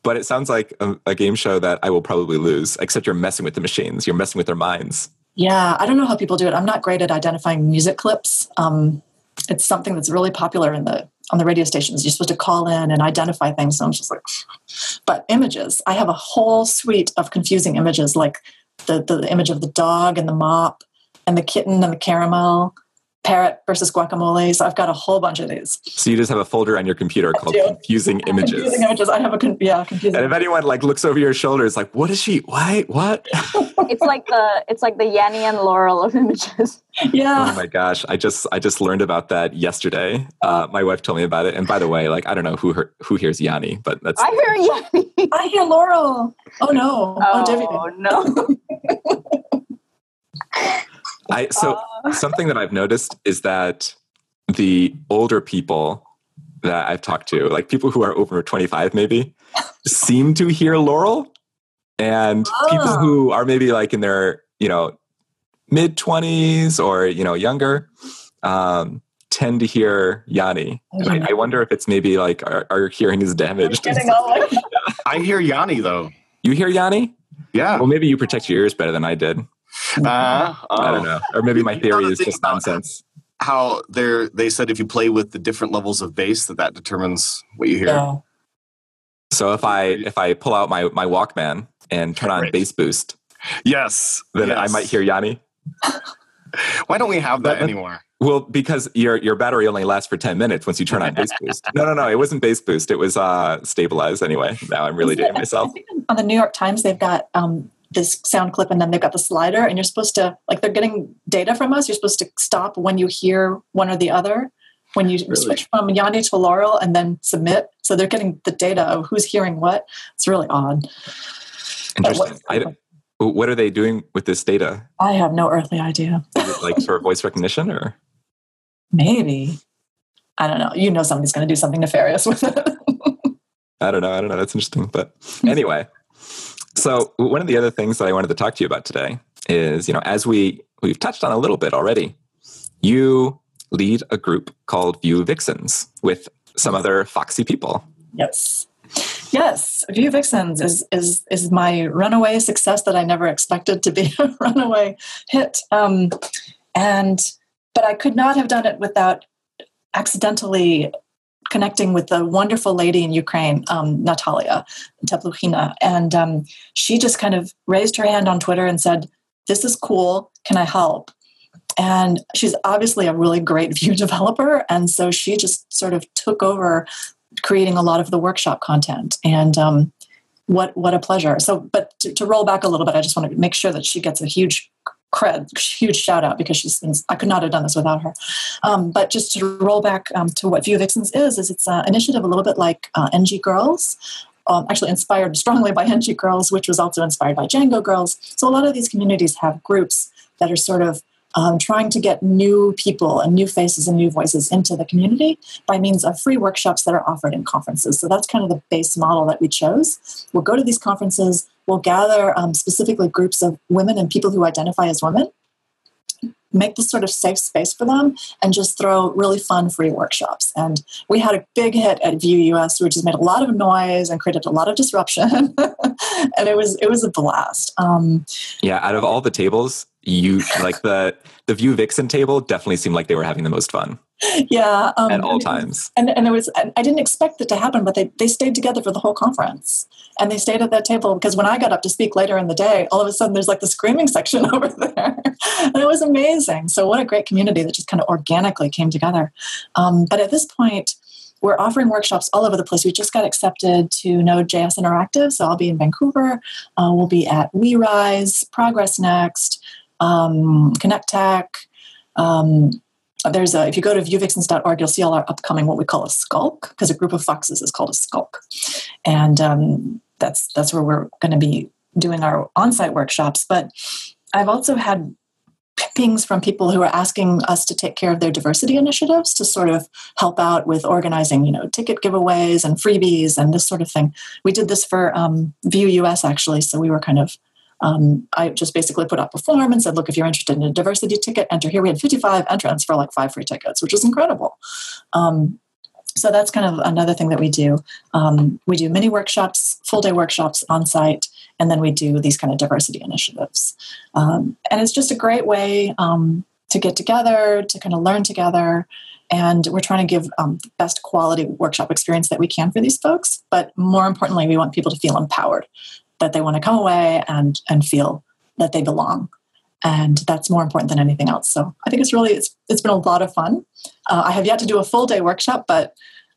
But it sounds like a, a game show that I will probably lose. Except you're messing with the machines. You're messing with their minds. Yeah, I don't know how people do it. I'm not great at identifying music clips. Um, it's something that's really popular in the on the radio stations. You're supposed to call in and identify things. So I'm just like, <sighs> but images. I have a whole suite of confusing images, like the the image of the dog and the mop, and the kitten and the caramel, parrot versus guacamole. So I've got a whole bunch of these. So you just have a folder on your computer I called do. confusing images. Confusing images. I have a con- yeah confusing. And if anyone like looks over your shoulder, it's like, what is she? Why? What? <laughs> it's like the it's like the Yanny and Laurel of images. <laughs> Yeah. Oh my gosh! I just I just learned about that yesterday. Uh, my wife told me about it. And by the way, like I don't know who her, who hears Yanni, but that's I hear Yanni. I hear Laurel. Oh no! Oh, oh no! <laughs> I so uh. <laughs> something that I've noticed is that the older people that I've talked to, like people who are over 25 maybe, <laughs> seem to hear Laurel. And oh. people who are maybe like in their, you know, mid 20s or, you know, younger, um, tend to hear Yanny. I, I, wonder if it's maybe like our, our hearing is damaged. <laughs> I hear Yanni though. You hear Yanni? Yeah. Well, maybe you protect your ears better than I did. Uh, I don't know. Or maybe my theory is just nonsense. How they they said if you play with the different levels of bass, that that determines what you hear. Yeah. So if I if I pull out my my Walkman and turn on right. bass boost, yes, then yes. I might hear Yanni. <laughs> Why don't we have that, that anymore? Well, because your your battery only lasts for ten minutes once you turn on bass boost. No, no, no. It wasn't bass boost. It was uh, stabilized anyway. Now I'm really dating myself. On the New York Times, they've got um, this sound clip and then they've got the slider and you're supposed to like they're getting data from us. You're supposed to stop when you hear one or the other when you really? switch from yanni to laurel and then submit. So they're getting the data of who's hearing what. It's really odd. Interesting. I, what are they doing with this data? I have no earthly idea. Like for voice recognition or? Maybe. I don't know. You know somebody's going to do something nefarious with it. I don't know. I don't know. That's interesting. But <laughs> anyway so one of the other things that I wanted to talk to you about today is, you know, as we we've touched on a little bit already, you lead a group called Vue Vixens with some other foxy people. Yes. Yes, Vue Vixens is is is my runaway success that I never expected to be <laughs> a runaway hit. Um, and but I could not have done it without accidentally connecting with the wonderful lady in Ukraine, um, Natalia Tepluhina. And um, she just kind of raised her hand on Twitter and said, This is cool. Can I help? And she's obviously a really great <laughs> Vue developer. And so she just sort of took over creating a lot of the workshop content. And um, what what a pleasure. So, but to, to roll back a little bit, I just want to make sure that she gets a huge cred, <laughs> huge shout out because she's been, I could not have done this without her. Um, but just to roll back um, to what Vue Vixens is, is it's an initiative a little bit like uh, NG Girls. Um, actually inspired strongly by <laughs> NG Girls, which was also inspired by Django Girls. So a lot of these communities have groups that are sort of um, trying to get new people and new faces and new voices into the community by means of free workshops that are offered in conferences. So that's kind of the base model that we chose. We'll go to these conferences, we'll gather um, specifically groups of women and people who identify as women make this sort of safe space for them and just throw really fun free workshops. And we had a big hit at Vue US, which has made a lot of noise and created a lot of disruption. <laughs> and it was it was a blast. Um, yeah, out of all the tables, you like the the Vue Vixen table definitely seemed like they were having the most fun. Yeah, um, at all times. And and it was I didn't expect it to happen, but they they stayed together for the whole conference, and they stayed at that table because when I got up to speak later in the day, all of a sudden there's like the screaming <laughs> section over there, and it was amazing. So what a great community that just kind of organically came together. Um, but at this point. We're offering workshops all over the place. We just got accepted to Node.js Interactive, so I'll be in Vancouver. Uh, we'll be at WeRise, Progress Next, um, Connect Tech. Um, there's a, if you go to vuevixens.org, you'll see all our upcoming what we call a skulk, because a group of foxes is called a skulk. And um, that's that's where we're going to be doing our on-site workshops. But I've also had pings from people who are asking us to take care of their diversity initiatives to sort of help out with organizing, you know, ticket giveaways and freebies and this sort of thing. We did this for um, Vue US actually, so we were kind of um, I just basically put up a form and said, look, if you're interested in a diversity ticket, enter here. We had 55 entrants for like five free tickets, which was incredible. Um, so that's kind of another thing that we do. Um, we do mini workshops, full day workshops on site, and then we do these kind of diversity initiatives. Um, and it's just a great way um, to get together, to kind of learn together. And we're trying to give um, the best quality workshop experience that we can for these folks. But more importantly, we want people to feel empowered that they want to come away and and feel that they belong. And that's more important than anything else. So i think it's really it's, it's been a lot of fun. Uh, i have yet to do a full day workshop but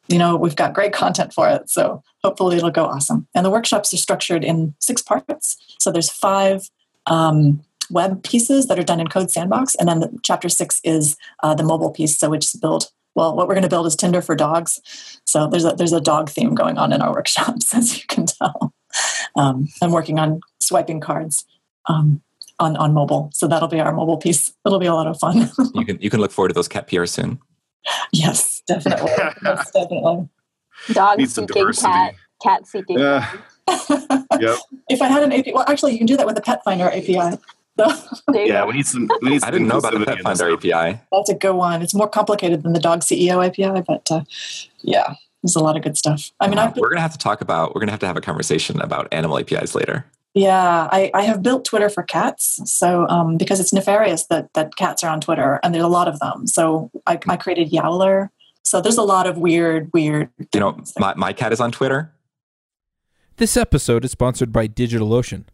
you know we've got great content for it. So hopefully it'll go awesome. And the workshops are structured in six parts. So there's five um, web pieces that are done in code sandbox. And then the, chapter six is uh, the mobile piece. So which is build well what we're going to build is tinder for dogs. So there's a there's a dog theme going on in our <laughs> workshops as you can tell um, I'm working on swiping cards um, on on mobile, so that'll be our mobile piece. It'll be a lot of fun. <laughs> you can you can look forward to those cat PR soon. Yes, definitely. yes, <laughs> definitely. Dog seeking cat, cat seeking. Yeah. <laughs> yep. If I had an API, well, actually, you can do that with the Pet Finder API. So. yeah, we need some. We need some I didn't know about the Pet Finder API. That's a good one. It's more complicated than the Dog CEO API, but uh, yeah, there's a lot of good stuff. I mean, uh, we're gonna have to talk about. We're gonna have to have a conversation about animal APIs later. Yeah, I, I have built Twitter for cats, so um, because it's nefarious that that cats are on Twitter, and there's a lot of them. So I, I created Yowler. So there's a lot of weird, weird. You know, my, my cat is on Twitter. This episode is sponsored by DigitalOcean.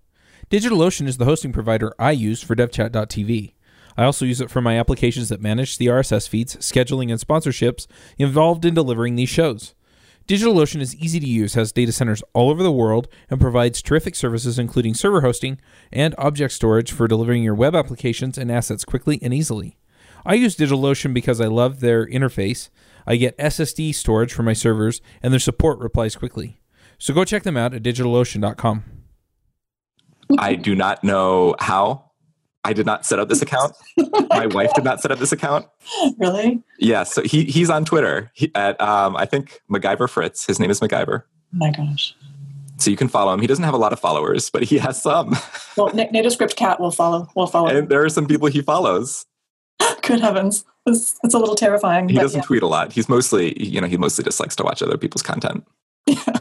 DigitalOcean is the hosting provider I use for DevChat.tv. I also use it for my applications that manage the RSS feeds, scheduling, and sponsorships involved in delivering these shows. DigitalOcean is easy to use, has data centers all over the world, and provides terrific services including server hosting and object storage for delivering your web applications and assets quickly and easily. I use DigitalOcean because I love their interface. I get SSD storage for my servers, and their support replies quickly. So go check them out at digitalocean.com. I do not know how I did not set up this account. <laughs> My wife did not set up this account. Really? Yeah. So he he's on Twitter he, at um, I think MacGyver Fritz. His name is MacGyver. Oh my gosh. So you can follow him. He doesn't have a lot of followers, but he has some. <laughs> Well, NativeScript Cat will follow. Will follow. And there are some people he follows. <laughs> Good heavens, it's, it's a little terrifying. He doesn't yeah. tweet a lot. He's mostly, you know, he mostly just likes to watch other people's content. Yeah.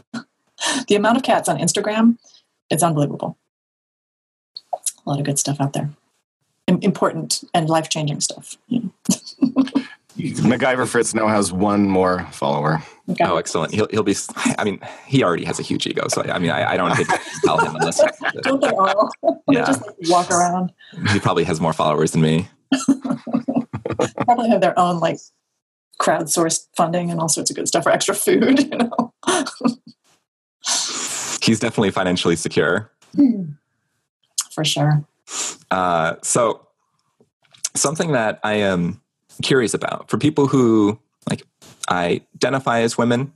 The amount of cats on Instagram, it's unbelievable. A lot of good stuff out there important and life changing stuff. <laughs> MacGyver Fritz now has one more follower. Okay. Oh, excellent. He'll he'll be. I mean, he already has a huge ego, so I, I mean, I, I don't need to tell him unless Don't they all? <laughs> they Yeah. just like, walk around. he probably has more followers than me. Probably have their own like crowdsourced funding and all sorts of good stuff for extra food. <laughs> You know. He's definitely financially secure. Hmm. for sure. Uh, so, something that I am curious about for people who like identify as women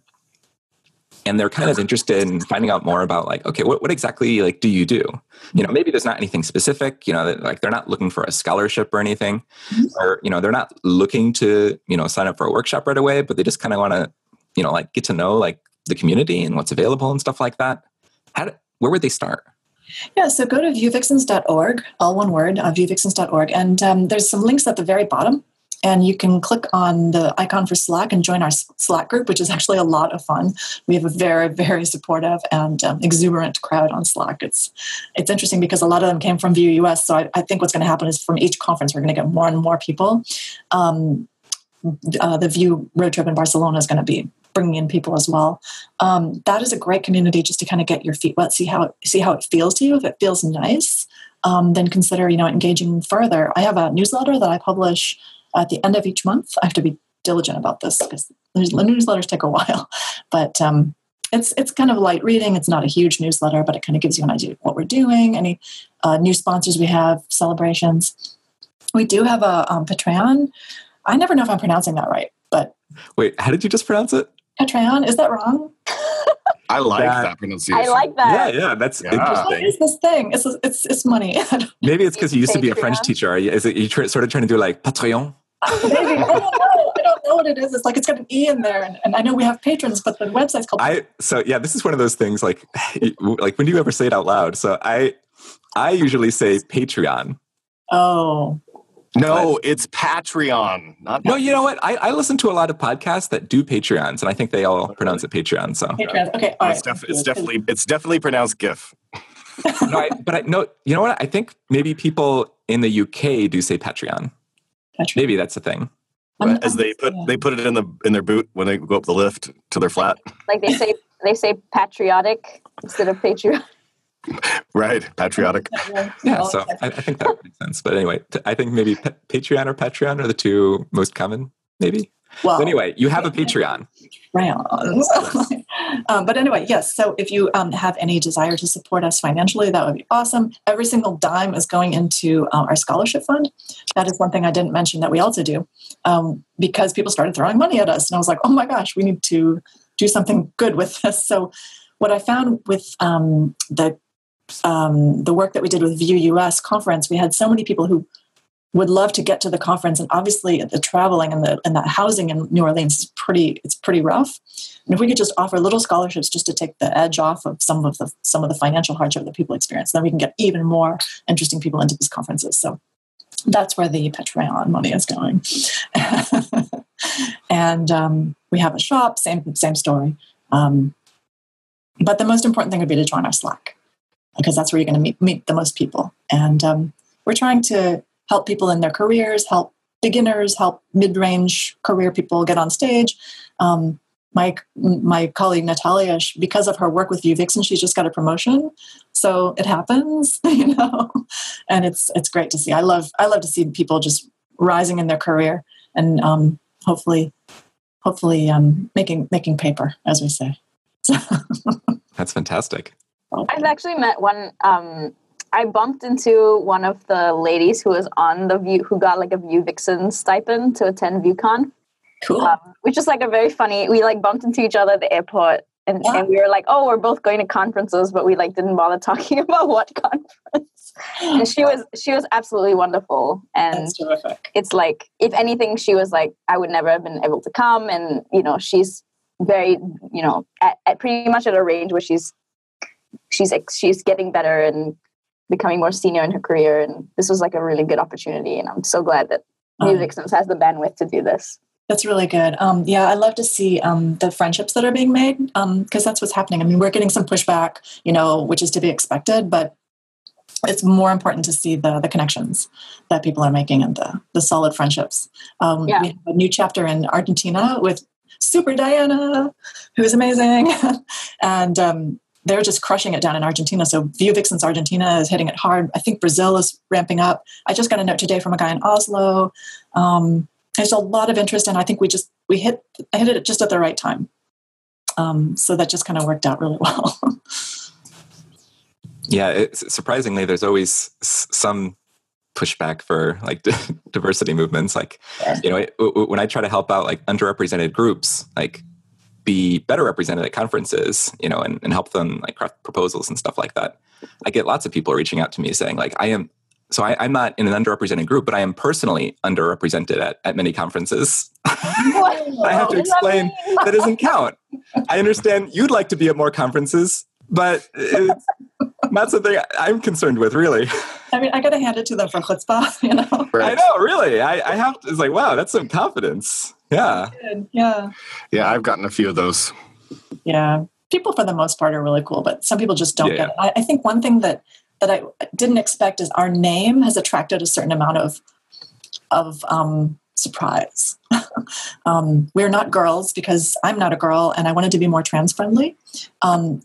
and they're kind of interested in finding out more about like okay what, what exactly like do you do? You know maybe there's not anything specific you know that, like they're not looking for a scholarship or anything or you know they're not looking to you know sign up for a workshop right away but they just kind of want to you know like get to know like the community and what's available and stuff like that. How do, where would they start Yeah, so go to vuevixens.org, all one word, uh, vuevixens.org, and um, there's some links at the very bottom. And you can click on the icon for Slack and join our Slack group, which is actually a lot of fun. We have a very, very supportive and um, exuberant crowd on Slack. It's it's interesting because a lot of them came from Vue US. So I, I think what's going to happen is from each conference, we're going to get more and more people. Um, uh, the Vue road trip in Barcelona is going to be bringing in people as well. Um, that is a great community just to kind of get your feet wet, see how it, see how it feels to you. If it feels nice, um, then consider you know engaging further. I have a newsletter that I publish at the end of each month. I have to be diligent about this because newsletters take a <laughs> while, but um, it's it's kind of light reading. It's not a huge newsletter, but it kind of gives you an idea of what we're doing, any uh, new sponsors we have, celebrations. We do have a um, Patreon. I never know if I'm pronouncing that right, but wait how did you just pronounce it Patreon is that wrong? <laughs> I like That- that, pronunciation. I like that. yeah yeah that's Yeah. Interesting is this thing? It's it's it's money. <laughs> Maybe it's because you used to be a French teacher. Are you, is it you try, sort of trying to do like Patreon? Oh, maybe I don't know. I don't know what it is. It's like it's got an e in there, and, and I know we have patrons, but the website's called. I so yeah, this is one of those things like <laughs> like when do you ever say it out loud? So I I usually say Patreon. oh, No, it's Patreon, not No, you know what? I, I listen to a lot of podcasts that do Patreons, and I think they all pronounce it Patreon. So Patreon. Okay, all right. It's, def- it's definitely it's definitely pronounced GIF. <laughs> no, I, but I no, you know what? I think maybe people in the UK do say Patreon. Patreon. Maybe that's the thing. I'm- As they put they put it in the in their boot when they go up the lift to their flat. Like they say, they say patriotic instead of patriotic. Right, <laughs> patriotic. Yeah, so. I, I think that makes sense. But anyway, I think maybe Pa- Patreon or Patreon are the two most common. Maybe. well, Anyway, you have a Patreon. crayons. <laughs> um, but anyway, yes. So if you um, have any desire to support us financially, that would be awesome. Every single dime is going into uh, our scholarship fund. That is one thing I didn't mention that we also do um, because people started throwing money at us, and I was like, oh my gosh, we need to do something good with this. <laughs> So what I found with um, the um, the work that we did with Vue US conference, we had so many people who would love to get to the conference and obviously the traveling and the and the housing in New Orleans is pretty it's pretty rough. And if we could just offer little scholarships just to take the edge off of some of the some of the financial hardship that people experience, then we can get even more interesting people into these conferences. So that's where the Patreon money is going. <laughs> and um, we have a shop, same same story. Um, but the most important thing would be to join our Slack because that's where you're going to meet meet the most people. And um, we're trying to help people in their careers, help beginners, help mid-range career people get on stage. Um, my my colleague Natalia, because of her work with Vue Vixen, she's just got a promotion, so it happens, <laughs> you know, and it's it's great to see. I love I love to see people just rising in their career and um, hopefully hopefully um, making making paper, as we say. <laughs> That's fantastic. I've actually met one. Um, I bumped into one of the ladies who was on the view, who got like a Vue Vixen stipend to attend VueConf, cool. um, which is like a very funny. We like bumped into each other at the airport, and, Yeah. and we were like, "Oh, we're both going to conferences," but we like didn't bother <laughs> talking about what conference. And she was she was absolutely wonderful, and it's like if anything she was like i would never have been able to come and you know she's very you know at, at pretty much at a range where she's she's ex- she's getting better and becoming more senior in her career and this was like a really good opportunity and i'm so glad that Um, Vue Vixens has the bandwidth to do this That's really good. Um, yeah, I love to see um, the friendships that are being made because that's what's happening. I mean, we're getting some pushback, you know, which is to be expected, but it's more important to see the the connections that people are making and the the solid friendships. Um, Yeah. We have a new chapter in Argentina with Super Diana, who is amazing, <laughs> and um, they're just crushing it down in Argentina. So Vue Vixens Argentina is hitting it hard. I think Brazil is ramping up. I just got a note today from a guy in Oslo. Um, there's a lot of interest, and I think we just we hit I hit it just at the right time. Um, so that just kind of worked out really <laughs> well. Yeah, surprisingly, there's always some pushback for like <laughs> diversity movements. Like, Yeah. you know, it, when I try to help out like underrepresented groups, like be better represented at conferences, you know, and, and help them like craft proposals and stuff like that, I get lots of people reaching out to me saying like, I am. So I, I'm not in an underrepresented group, but I am personally underrepresented at, at many conferences. <laughs> I have to What does that explain <laughs> that doesn't count. I understand you'd like to be at more conferences, but <laughs> it's not something I'm concerned with, really. I mean, I got to hand it to them for chutzpah, <laughs> you know. I know, really. I, I have to, it's like, wow, that's some confidence. Yeah. Yeah. Yeah, I've gotten a few of those. Yeah. People for the most part are really cool, but some people just don't Yeah. get it. I, I think one thing that that I didn't expect is our name has attracted a certain amount of of um, surprise. <laughs> um, we're not girls because I'm not a girl, and I wanted to be more trans friendly. Um,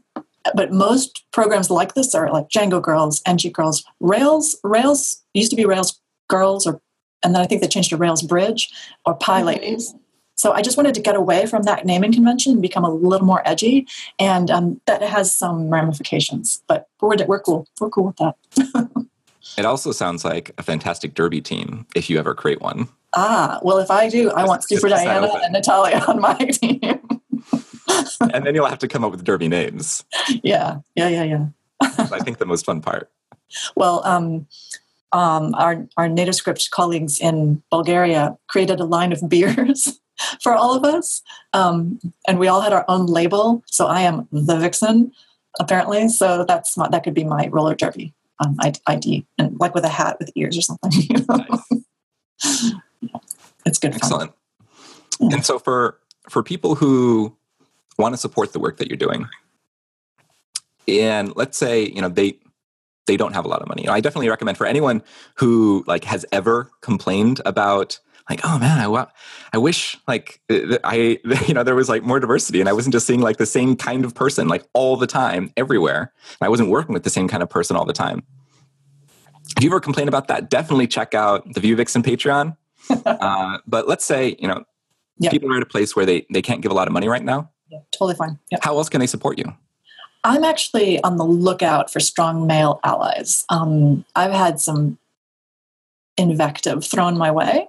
but most programs like this are like Django Girls, NG Girls, Rails. Rails used to be Rails Girls, or and then I think they changed to Rails Bridge or Py Mhm. Ladies. So I just wanted to get away from that naming convention and become a little more edgy, and um, that has some ramifications. But we're we're cool. We're cool with that. <laughs> It also sounds like a fantastic derby team if you ever create one. Ah, well, if I do, I want Super Diana and Natalia on my <laughs> team. <laughs> and then you'll have to come up with derby names. yeah, yeah, yeah, yeah. I think the most fun part. <laughs> Well, um, um, our our NativeScript colleagues in Bulgaria created a line of <laughs> beers for all of us, um, and we all had our own label. So I am the Vixen, apparently. So that's my, that could be my roller derby um, ID, and like with a hat with ears or something. you know? Nice. It's good fun. Excellent. Yeah. And so for for people who want to support the work that you're doing, and let's say you know they they don't have a lot of money, I definitely recommend for anyone who like has ever complained about like oh man I wa- I wish like I <laughs> you know there was like more diversity and I wasn't just seeing like the same kind of person like all the time everywhere and I wasn't working with the same kind of person all the time. If you ever complain about that, definitely check out the Vue Vixen Patreon. <laughs> uh, but let's say you know Yeah. people are at a place where they they can't give a lot of money right now. Yeah, totally fine. Yeah. How else can they support you? I'm actually on the lookout for strong male allies. Um, I've had some invective thrown my way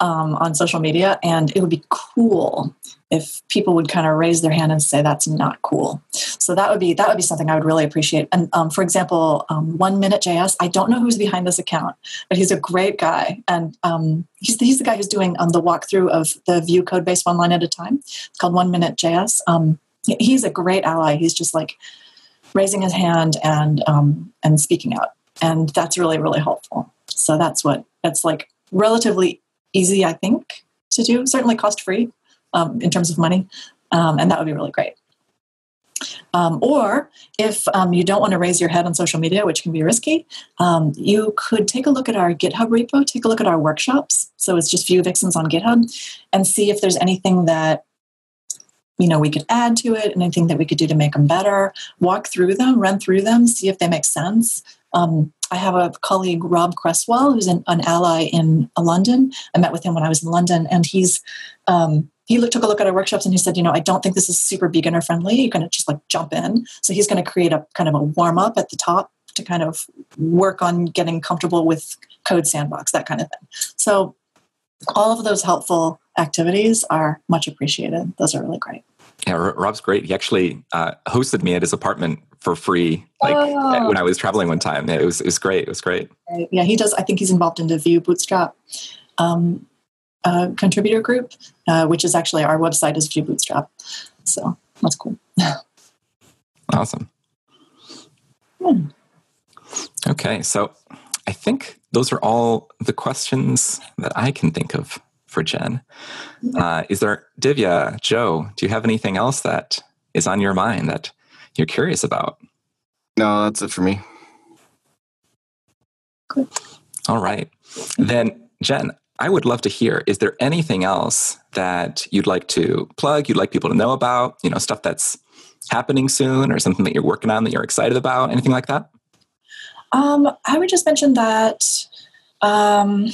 um, on social media, and it would be cool if people would kind of raise their hand and say that's not cool. So that would be that would be something I would really appreciate. And um, for example, um, One Minute JS, I don't know who's behind this account, but he's a great guy, and um, he's he's the guy who's doing um, the walkthrough of the Vue code base one line at a time. It's called One Minute JS. Um, he's a great ally. He's just like raising his hand and um, and speaking out, and that's really really helpful. So that's what that's like relatively easy, I think, to do. Certainly cost free um, in terms of money, um, and that would be really great. Um, or if um, you don't want to raise your head on social media, which can be risky, um, you could take a look at our GitHub repo, take a look at our workshops. So it's just Vue Vixens on GitHub, and see if there's anything that you know we could add to it, anything that we could do to make them better. Walk through them, run through them, see if they make sense. Um, I have a colleague, Rob Cresswell, who's an, an ally in uh, London. I met with him when I was in London, and he's um, he took a look at our workshops and he said, you know, I don't think this is super beginner friendly. You're going to just like jump in. So he's going to create a kind of a warm up at the top to kind of work on getting comfortable with Code Sandbox, that kind of thing. So all of those helpful activities are much appreciated. Those are really great. Yeah, Rob's great. He actually uh, hosted me at his apartment for free, like Oh. when I was traveling one time. It was it was great. It was great. Yeah, he does. I think he's involved in the Vue Bootstrap um, uh, contributor group, uh, which is actually our website is Vue Bootstrap. So that's cool. <laughs> Awesome. Hmm. Okay, so I think those are all the questions that I can think of for Jen. Uh, is there, Divya, Joe, do you have anything else that is on your mind that you're curious about? No, that's it for me. Good. All right. Then, Jen, I would love to hear is there anything else that you'd like to plug, you'd like people to know about, you know, stuff that's happening soon or something that you're working on that you're excited about, anything like that? Um, I would just mention that um,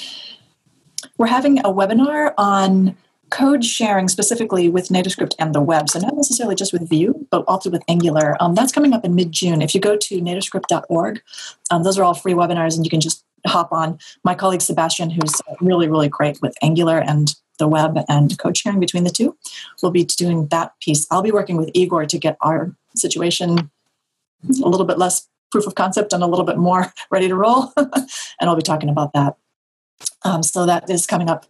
we're having a webinar on code sharing specifically with NativeScript and the web. So not necessarily just with Vue, but also with Angular. Um, that's coming up in mid-June. If you go to nativescript.org, um, those are all free webinars and you can just hop on. My colleague Sebastian, who's really, really great with Angular and the web and code sharing between the two, will be doing that piece. I'll be working with Igor to get our situation a little bit less proof of concept and a little bit more <laughs> ready to roll. <laughs> and I'll be talking about that. Um, so that is coming up.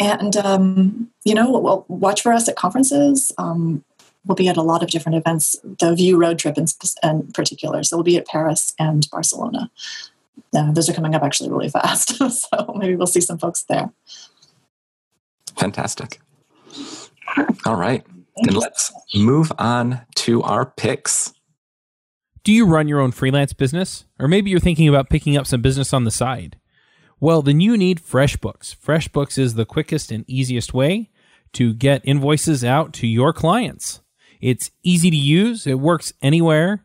And, um, you know, we'll watch for us at conferences. Um, we'll be at a lot of different events, the Vue Road Trip in, in particular. So we'll be at Paris and Barcelona. Uh, those are coming up actually really fast. <laughs> so maybe we'll see some folks there. Fantastic. <laughs> All right. And let's move on to our picks. Do you run your own freelance business? Or maybe you're thinking about picking up some business on the side? Well, then you need FreshBooks. FreshBooks is the quickest and easiest way to get invoices out to your clients. It's easy to use, it works anywhere,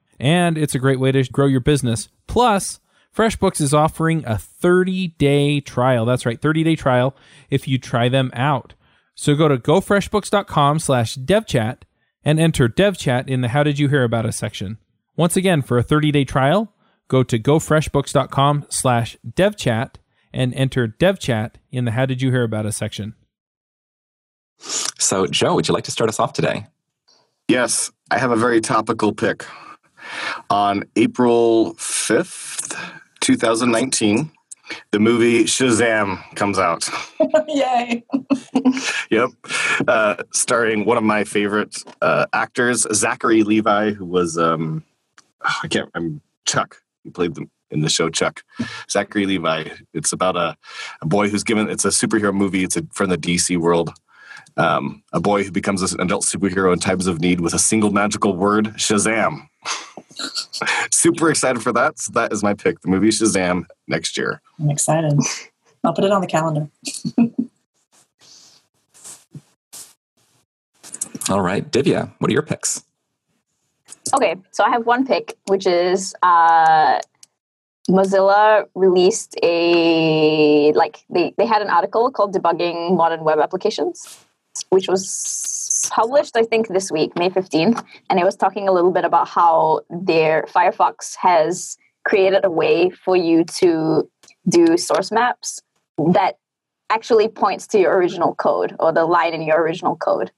And it's a great way to grow your business. Plus, FreshBooks is offering a 30 day trial. That's right, 30 day trial if you try them out. So go to gofreshbooks.com slash devchat and enter devchat in the How Did You Hear About Us section. Once again, for a 30-day trial, go to gofreshbooks.com slash devchat and enter devchat in the How Did You Hear About Us section. So, Joe, would you like to start us off today? Yes, I have a very topical pick. On April 5th, 2019, the movie Shazam comes out. <laughs> Yay! <laughs> yep, uh, starring one of my favorite uh, actors, Zachary Levi, who was um, I can't. I'm Chuck. He played them in the show Chuck. Zachary Levi. It's about a, a boy who's given. It's a superhero movie. It's a, from the DC world. Um, a boy who becomes an adult superhero in times of need with a single magical word, Shazam. <laughs> Super excited for that. So that is my pick. The movie Shazam next year. I'm excited. I'll put it on the calendar. <laughs> All right, Divya, what are your picks? Okay, so I have one pick, which is uh, Mozilla released a like they they had an article called "Debugging Modern Web Applications," which was published I think this week, May fifteenth, and it was talking a little bit about how their Firefox has created a way for you to do source maps that actually points to your original code or the line in your original code.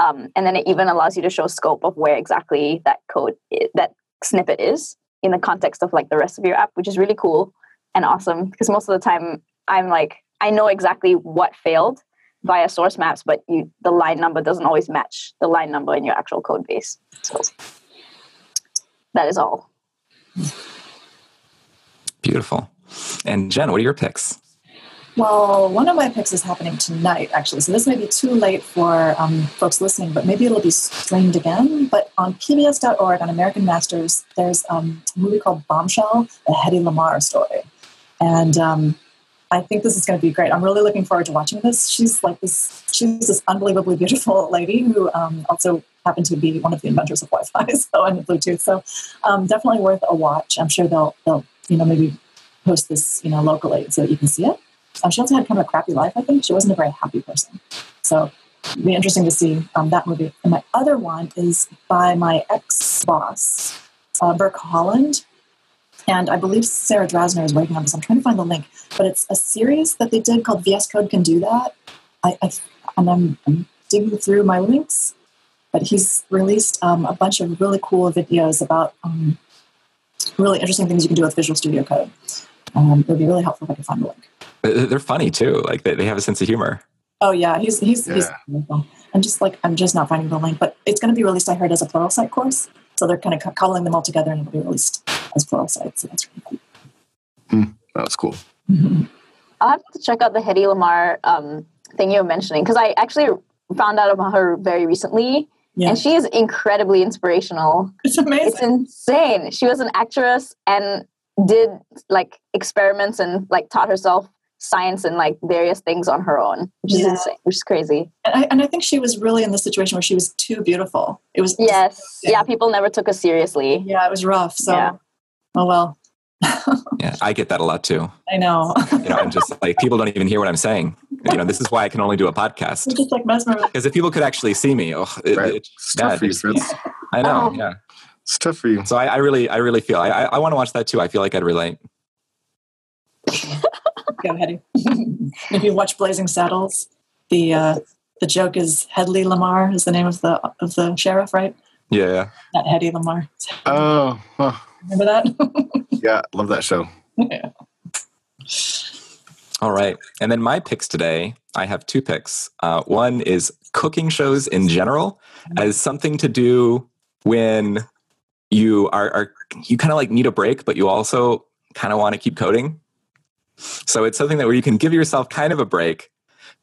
Um, and then it even allows you to show scope of where exactly that code, is, that snippet is in the context of like the rest of your app, which is really cool and awesome. Because most of the time, I'm like, I know exactly what failed via source maps, but you the line number doesn't always match the line number in your actual code base. So that is all. Beautiful. And Jen, what are your picks? Well, one of my picks is happening tonight, actually. So this may be too late for um, folks listening, but maybe it'll be streamed again. But on PBS.org, on American Masters, there's um, a movie called Bombshell, a Hedy Lamarr story. And um, I think this is going to be great. I'm really looking forward to watching this. She's like this, she's this unbelievably beautiful <laughs> lady who um, also happened to be one of the inventors of Wi-Fi <laughs> so, and Bluetooth. So um, definitely worth a watch. I'm sure they'll, they'll, you know, maybe post this, you know, locally so that you can see it. Um, she also had kind of a crappy life, I think. She wasn't a very happy person. So it'd be interesting to see um, that movie. And my other one is by my ex boss, uh, Burke Holland. And I believe Sarah Drasner is working on this. I'm trying to find the link. But it's a series that they did called VS Code Can Do That. I, I and I'm, I'm, digging through my links. But he's released um, a bunch of really cool videos about um, really interesting things you can do with Visual Studio Code. Um, it would be really helpful if I could find the link. They- They're funny too. Like they, they have a sense of humor. Oh yeah, he's he's he's Yeah. wonderful. I'm just like I'm just not finding the link, but it's going to be released. I heard as a Pluralsight course, so they're kind of co- cobbling them all together, and it'll be released as Pluralsight. So that's really cool. That's cool. I'll have to check out the Hedy Lamarr um, thing you were mentioning because I actually found out about her very recently, Yeah, and she is incredibly inspirational. it's amazing. It's insane. She was an actress and did like experiments and like taught herself science and like various things on her own, which is insane, which is crazy. and, I, and I think she was really in the situation where she was too beautiful. It was Yes, Yeah. yeah. People never took her seriously. yeah, it was rough. So Yeah. oh well, <laughs> Yeah, I get that a lot too. I know. You know, I'm just like people don't even hear what I'm saying. You know, this is why I can only do a podcast. It's just like mesmerized. Because if people could actually see me, oh, it, Right. it- It's yeah, tough for you, Fritz. I know. Oh. Yeah. It's tough for you. So I, I really, I really feel I, I, I want to watch that too. I feel like I'd relate. <laughs> Go ahead. if you watch Blazing Saddles, the uh, the joke is Hedley Lamarr is the name of the of the sheriff, right? Yeah. yeah. Not Hedy Lamarr. Oh, oh, Remember that? <laughs> yeah, love that show. yeah. All right. And then my picks today, I have two picks. Uh, one is cooking shows in general as something to do when you are, are you kind of like need a break, but you also kind of want to keep coding. So it's something that where you can give yourself kind of a break,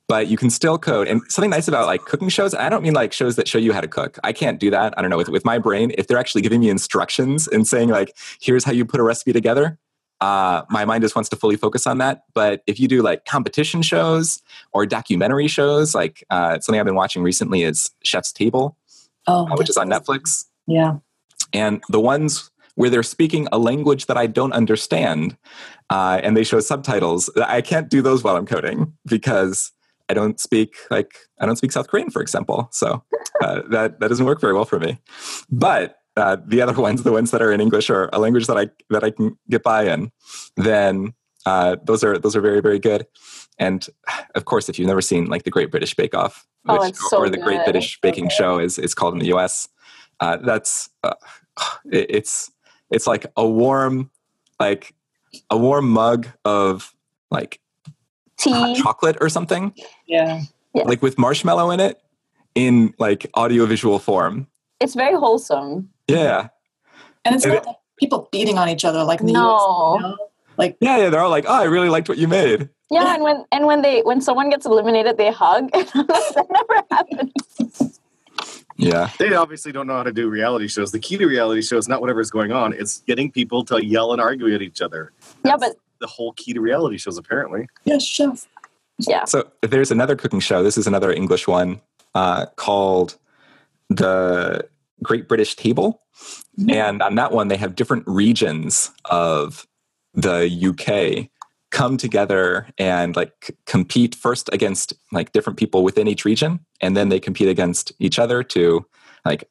but you can still code. And something nice about like cooking shows, I don't mean like shows that show you how to cook. I can't do that. I don't know with with my brain. If they're actually giving me instructions and saying like, here's how you put a recipe together, uh, my mind just wants to fully focus on that. But if you do like competition shows or documentary shows, like uh, something I've been watching recently is Chef's Table, Oh, uh, which is on Netflix. Yeah. And the ones where they're speaking a language that I don't understand uh, and they show subtitles, I can't do those while I'm coding because I don't speak like I don't speak South Korean, for example. So uh, that that doesn't work very well for me. But uh, the other ones, the ones that are in English or a language that I that I can get by in, then uh, those are those are very very good. And of course, if you've never seen like the Great British Bake Off, Oh, so or the Great good. British Baking Show is is called in the U.S. Uh, that's uh, it, it's it's like a warm like a warm mug of like hot Tea. chocolate or something Yeah. like with marshmallow in it in like audiovisual form It's very wholesome. yeah And it's And not like people beating on each other like in the No. US. You know? Like yeah yeah they're all like oh i really liked what you made Yeah, and when and when they when someone gets eliminated, they hug. <laughs> that never happened. Yeah They obviously don't know how to do reality shows. The key to reality shows is not whatever's going on; it's getting people to yell and argue at each other. Yeah, but the whole key to reality shows, apparently. yes, chef. yeah, so there's another cooking show this is another english one uh, called the great british table and on that one they have different regions of the uk come together and like c- compete first against like different people within each region and then they compete against each other to like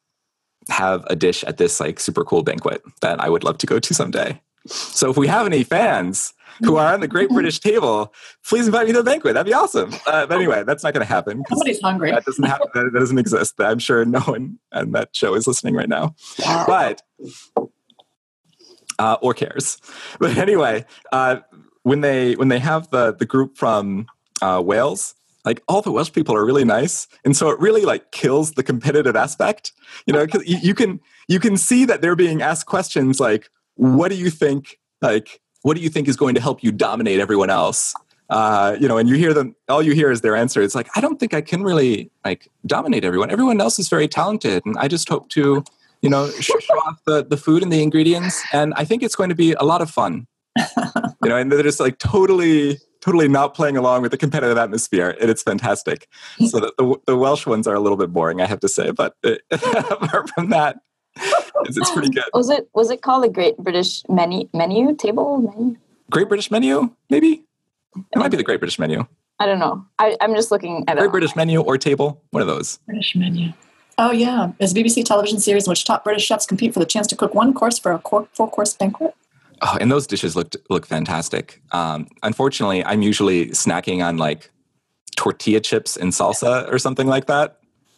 have a dish at this like super cool banquet that i would love to go to someday. So if we have any fans who are on the great <laughs> british table please invite me to the banquet. That'd be awesome. Uh, but anyway that's not going to happen Somebody's hungry. that doesn't happen that, that doesn't exist. I'm sure no one on that show is listening right now. But uh, or cares. <laughs> But anyway, uh, when they when they have the the group from uh, Wales, like all the Welsh people are really nice, and so it really like kills the competitive aspect. You know, 'cause you, you can you can see that they're being asked questions like, "What do you think? Like, what do you think is going to help you dominate everyone else?" Uh, you know, and you hear them. All you hear is their answer. It's like, I don't think I can really like dominate everyone. Everyone else is very talented, and I just hope to you know, show off the, the food and the ingredients. And I think it's going to be a lot of fun. <laughs> you know, and they're just like totally, totally not playing along with the competitive atmosphere. And it's fantastic. So the, the, the Welsh ones are a little bit boring, I have to say. But uh, <laughs> apart from that, it's, it's pretty good. was it was it called the Great British Menu Menu Table Menu? Great British Menu, maybe? It might be the Great British Menu. I don't know. I, I'm just looking at Great it. British Menu or Table, one of those. British menu. Oh yeah, it's a BBC television series in which top British chefs compete for the chance to cook one course for a four course banquet. Oh, and those dishes looked look fantastic. Um, unfortunately, I'm usually snacking on like tortilla chips and salsa or something like that. <laughs>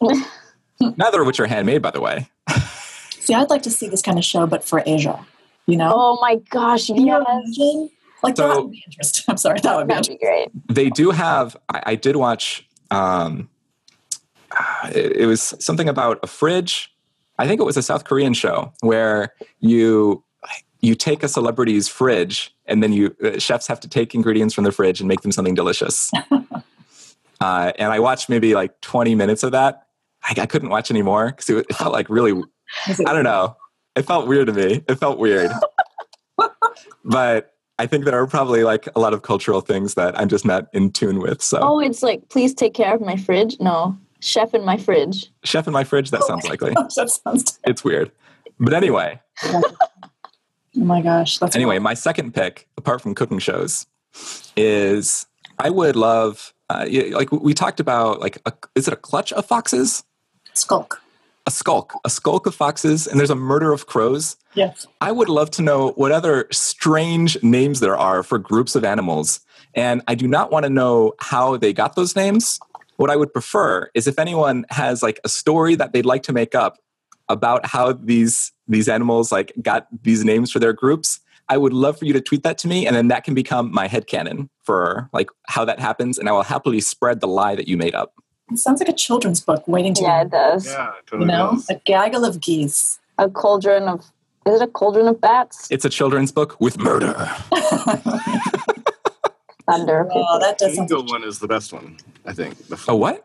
Neither of which are handmade, by the way. See, I'd like to see this kind of show, but for Asia. You know, Oh my gosh! Can you Yes. imagine? Like So- that would be interesting. <laughs> I'm sorry, that would be be great. they do have I, I did watch um it, it was something about a fridge i think it was a south korean show where you you take a celebrity's fridge and then you uh, chefs have to take ingredients from the fridge and make them something delicious. <laughs> Uh, and i watched maybe like 20 minutes of that. I, I couldn't watch anymore because it, it felt like really i don't know. It felt weird to me. It felt weird. <laughs> But i think there are probably like a lot of cultural things that i'm just not in tune with so. Oh, it's like, please take care of my fridge. No, chef in my fridge. chef in my fridge? That sounds likely. <laughs> That sounds. it's weird. But anyway Oh my gosh, that's anyway my second pick apart from cooking shows is i would love uh, like we talked about like a, is it a clutch of foxes skulk. a skulk a skulk of foxes and there's a murder of crows Yes. I would love to know what other strange names there are for groups of animals. And I do not want to know how they got those names. What I would prefer is if anyone has like a story that they'd like to make up about how these these animals like got these names for their groups, I would love for you to tweet that to me and then that can become my head headcanon for like how that happens and I will happily spread the lie that you made up. It sounds like a children's book waiting to Yeah, it does. Yeah, it you know, does. a gaggle of geese. A cauldron of, is it a cauldron of bats? It's a children's book with murder. <laughs> Thunder. oh, that does sound. Flamingo one is the best one, I think. The A what?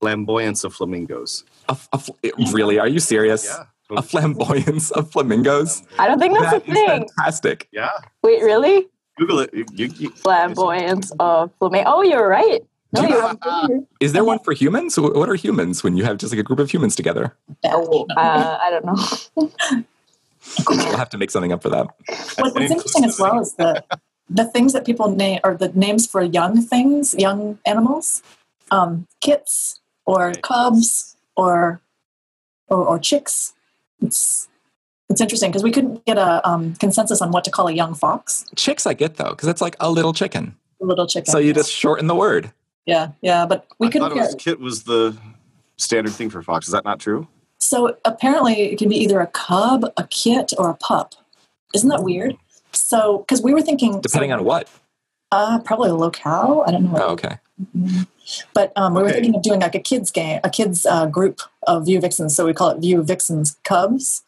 flamboyance of flamingos. A, a fl- really? Are you serious? Yeah. A flamboyance of flamingos? <laughs> I don't think that's That a is thing. fantastic. Yeah. Wait, really? Google it. You, you, you- Flamboyance of flamingo. Oh, you're right. No, you- you're Is there one for humans? What are humans when you have just like a group of humans together? Oh, uh, I don't know. <laughs> We'll have to make something up for that. What, what's interesting as well is the the things that people name or the names for young things, young animals, um, kits or cubs or or, or chicks. It's it's interesting because we couldn't get a um, consensus on what to call a young fox, Chicks, I get though, because it's like a little chicken. a little chicken. So you just shorten the word. yeah, yeah, but we I couldn't thought it was kit was the standard thing for fox. Is that not true? So apparently, it can be either a cub, a kit, or a pup. Isn't that weird? So because we were thinking, Depending so, on what. uh, probably a locale. I don't know. Oh, okay. But um, we were thinking of doing like a kids game, a kids uh, group of Vue Vixens. So we call it Vue Vixens Cubs.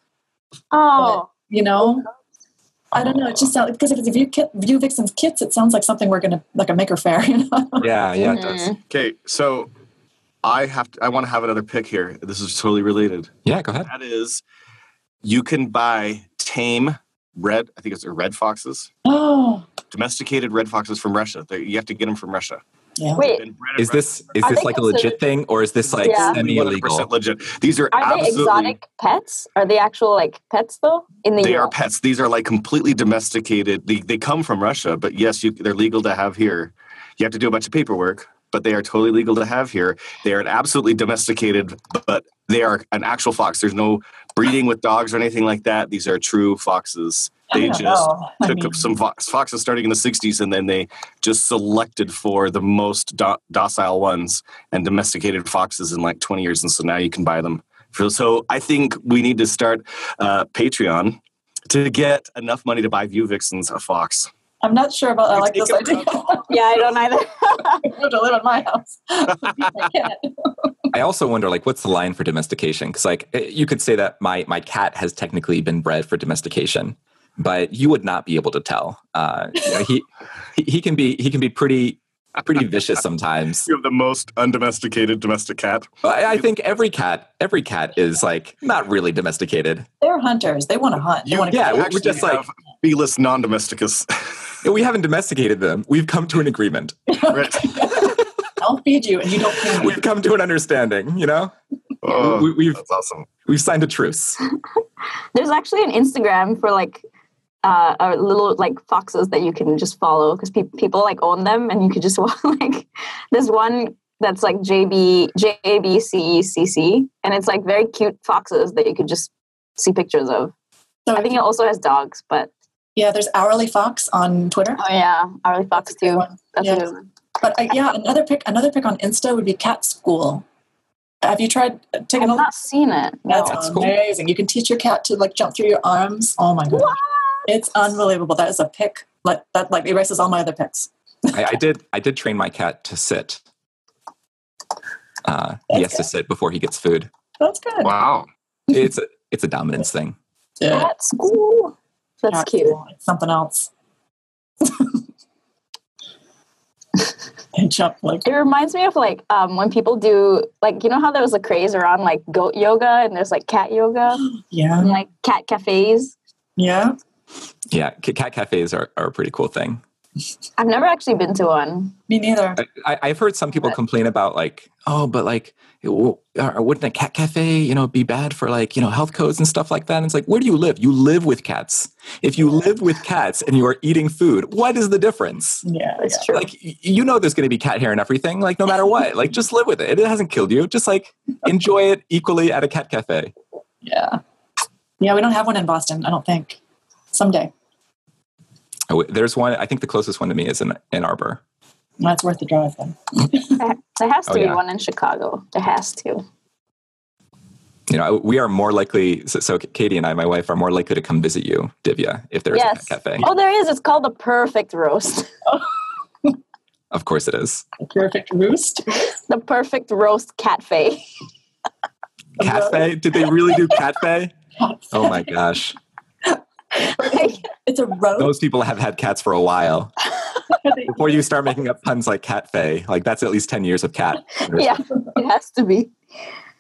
Oh, You know, I don't know. It just sounds because if it's a Vue, kit, Vue Vixens Kits, it sounds like something we're gonna like a maker fair. <laughs> You know, Yeah, yeah, it does. Mhm. Okay, so I have to, I want to have another pick here. This is totally related. Yeah, go ahead. That is, you can buy tame red. I think it's red foxes, oh domesticated red foxes from Russia. They, you have to get them from Russia. Yeah. wait. Been bred in Is this is this like a considered- legit thing or is this like Yeah. semi 100% illegal? legit. These are, Are they exotic pets? Are they actual like pets though? In the They are pets. These are like completely domesticated. They, they come from Russia, but yes, you, they're legal to have here. You have to do a bunch of paperwork, but they are totally legal to have here. They are absolutely domesticated, but they are an actual fox. There's no breeding with dogs or anything like that. These are true foxes. They just know. I took mean, up some fox, foxes starting in the 60s and then they just selected for the most do- docile ones and domesticated foxes in like 20 years and so now you can buy them for, so i think we need to start uh, patreon to get enough money to buy vue vixens a fox I'm not sure about. I like this idea. <laughs> Yeah, I don't either. <laughs> to live in my house. <laughs> I can't. I also wonder like what's the line for domestication? Because like eh, you could say that my my cat has technically been bred for domestication, but you would not be able to tell. Uh, you know, he, he he can be he can be pretty pretty vicious sometimes. you have the most undomesticated domestic cat I I think every cat every cat is like not really domesticated. They're hunters. They want to hunt. They you want to yeah, kill. we're just like- have felis non-domesticus We haven't domesticated them. We've come to an agreement. right <laughs> I'll feed you, and you don't pay me. We've come to an understanding. You know, oh, we, we've that's awesome we've signed a truce. <laughs> There's actually an Instagram for like uh, uh little like foxes that you can just follow because pe- people like own them and you could just <laughs> like there's one that's like JB JBCCC and it's like very cute foxes that you could just see pictures of. So I think it also has dogs, but yeah, there's Hourly Fox on Twitter. oh yeah, Hourly Fox That's too. That's Yeah. a good one. But uh, yeah, another pick, another pick on Insta would be Cat School. Have you tried uh, taking I've a look? not seen it. No. That's That's cool. amazing. You can teach your cat to like jump through your arms. Oh my god! What? It's unbelievable. That is a pick. Like that like erases all my other picks. I, I did. I did train my cat to sit. Uh, he has That's to sit before he gets food. That's good. Wow. It's a it's a dominance thing. Yeah. That's cool. That's That's cute. cool. It's something else. and jump like It reminds me of like um, when people do like you know how there was a craze around like goat yoga and there's like cat yoga <gasps> yeah, and like cat cafes. yeah. Yeah, cat cafes are, are a pretty cool thing. I've never actually been to one. Me neither. I, I- I've heard some people complain about like, oh, but like, it w- uh, wouldn't a cat cafe, you know, be bad for like, you know, health codes and stuff like that? And it's like, where do you live? You live with cats. If you live with cats and you are eating food, what is the difference? Yeah, It's yeah. true. Like, you know, there's going to be cat hair and everything. Like, no matter what, like, just live with it. It hasn't killed you. Just like enjoy it equally at a cat cafe. yeah. Yeah, we don't have one in Boston. I don't think. Someday, Oh, there's one. I think the closest one to me is in Ann Arbor. that's worth the drive. Then. There has to Oh, be yeah. one in Chicago. There has to. You know, we are more likely. So, so Katie and I, my wife, are more likely to come visit you, Divya, if there's yes. a cafe. Oh, there is. It's called the Perfect Roast. <laughs> Of course, it is. Perfect roast. The Perfect Roast <laughs> Catfe. Cafe? Did they really do cafe? <laughs> Oh my gosh. It's a roast. Those people have had cats for a while. <laughs> <laughs> Before you start making up puns like catfe, like that's at least 10 years of cat. yeah, it has to be.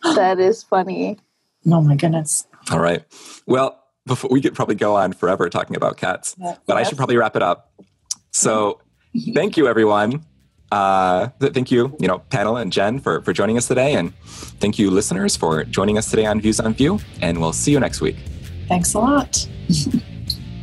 That is funny. Oh my goodness. All right. Well, before we could probably go on forever talking about cats, but I should probably wrap it up. So thank you, everyone. Uh, thank you, you know, panel and Jen for, for joining us today. And thank you, listeners, for joining us today on Views on Vue. And we'll see you next week. Thanks a lot. <laughs>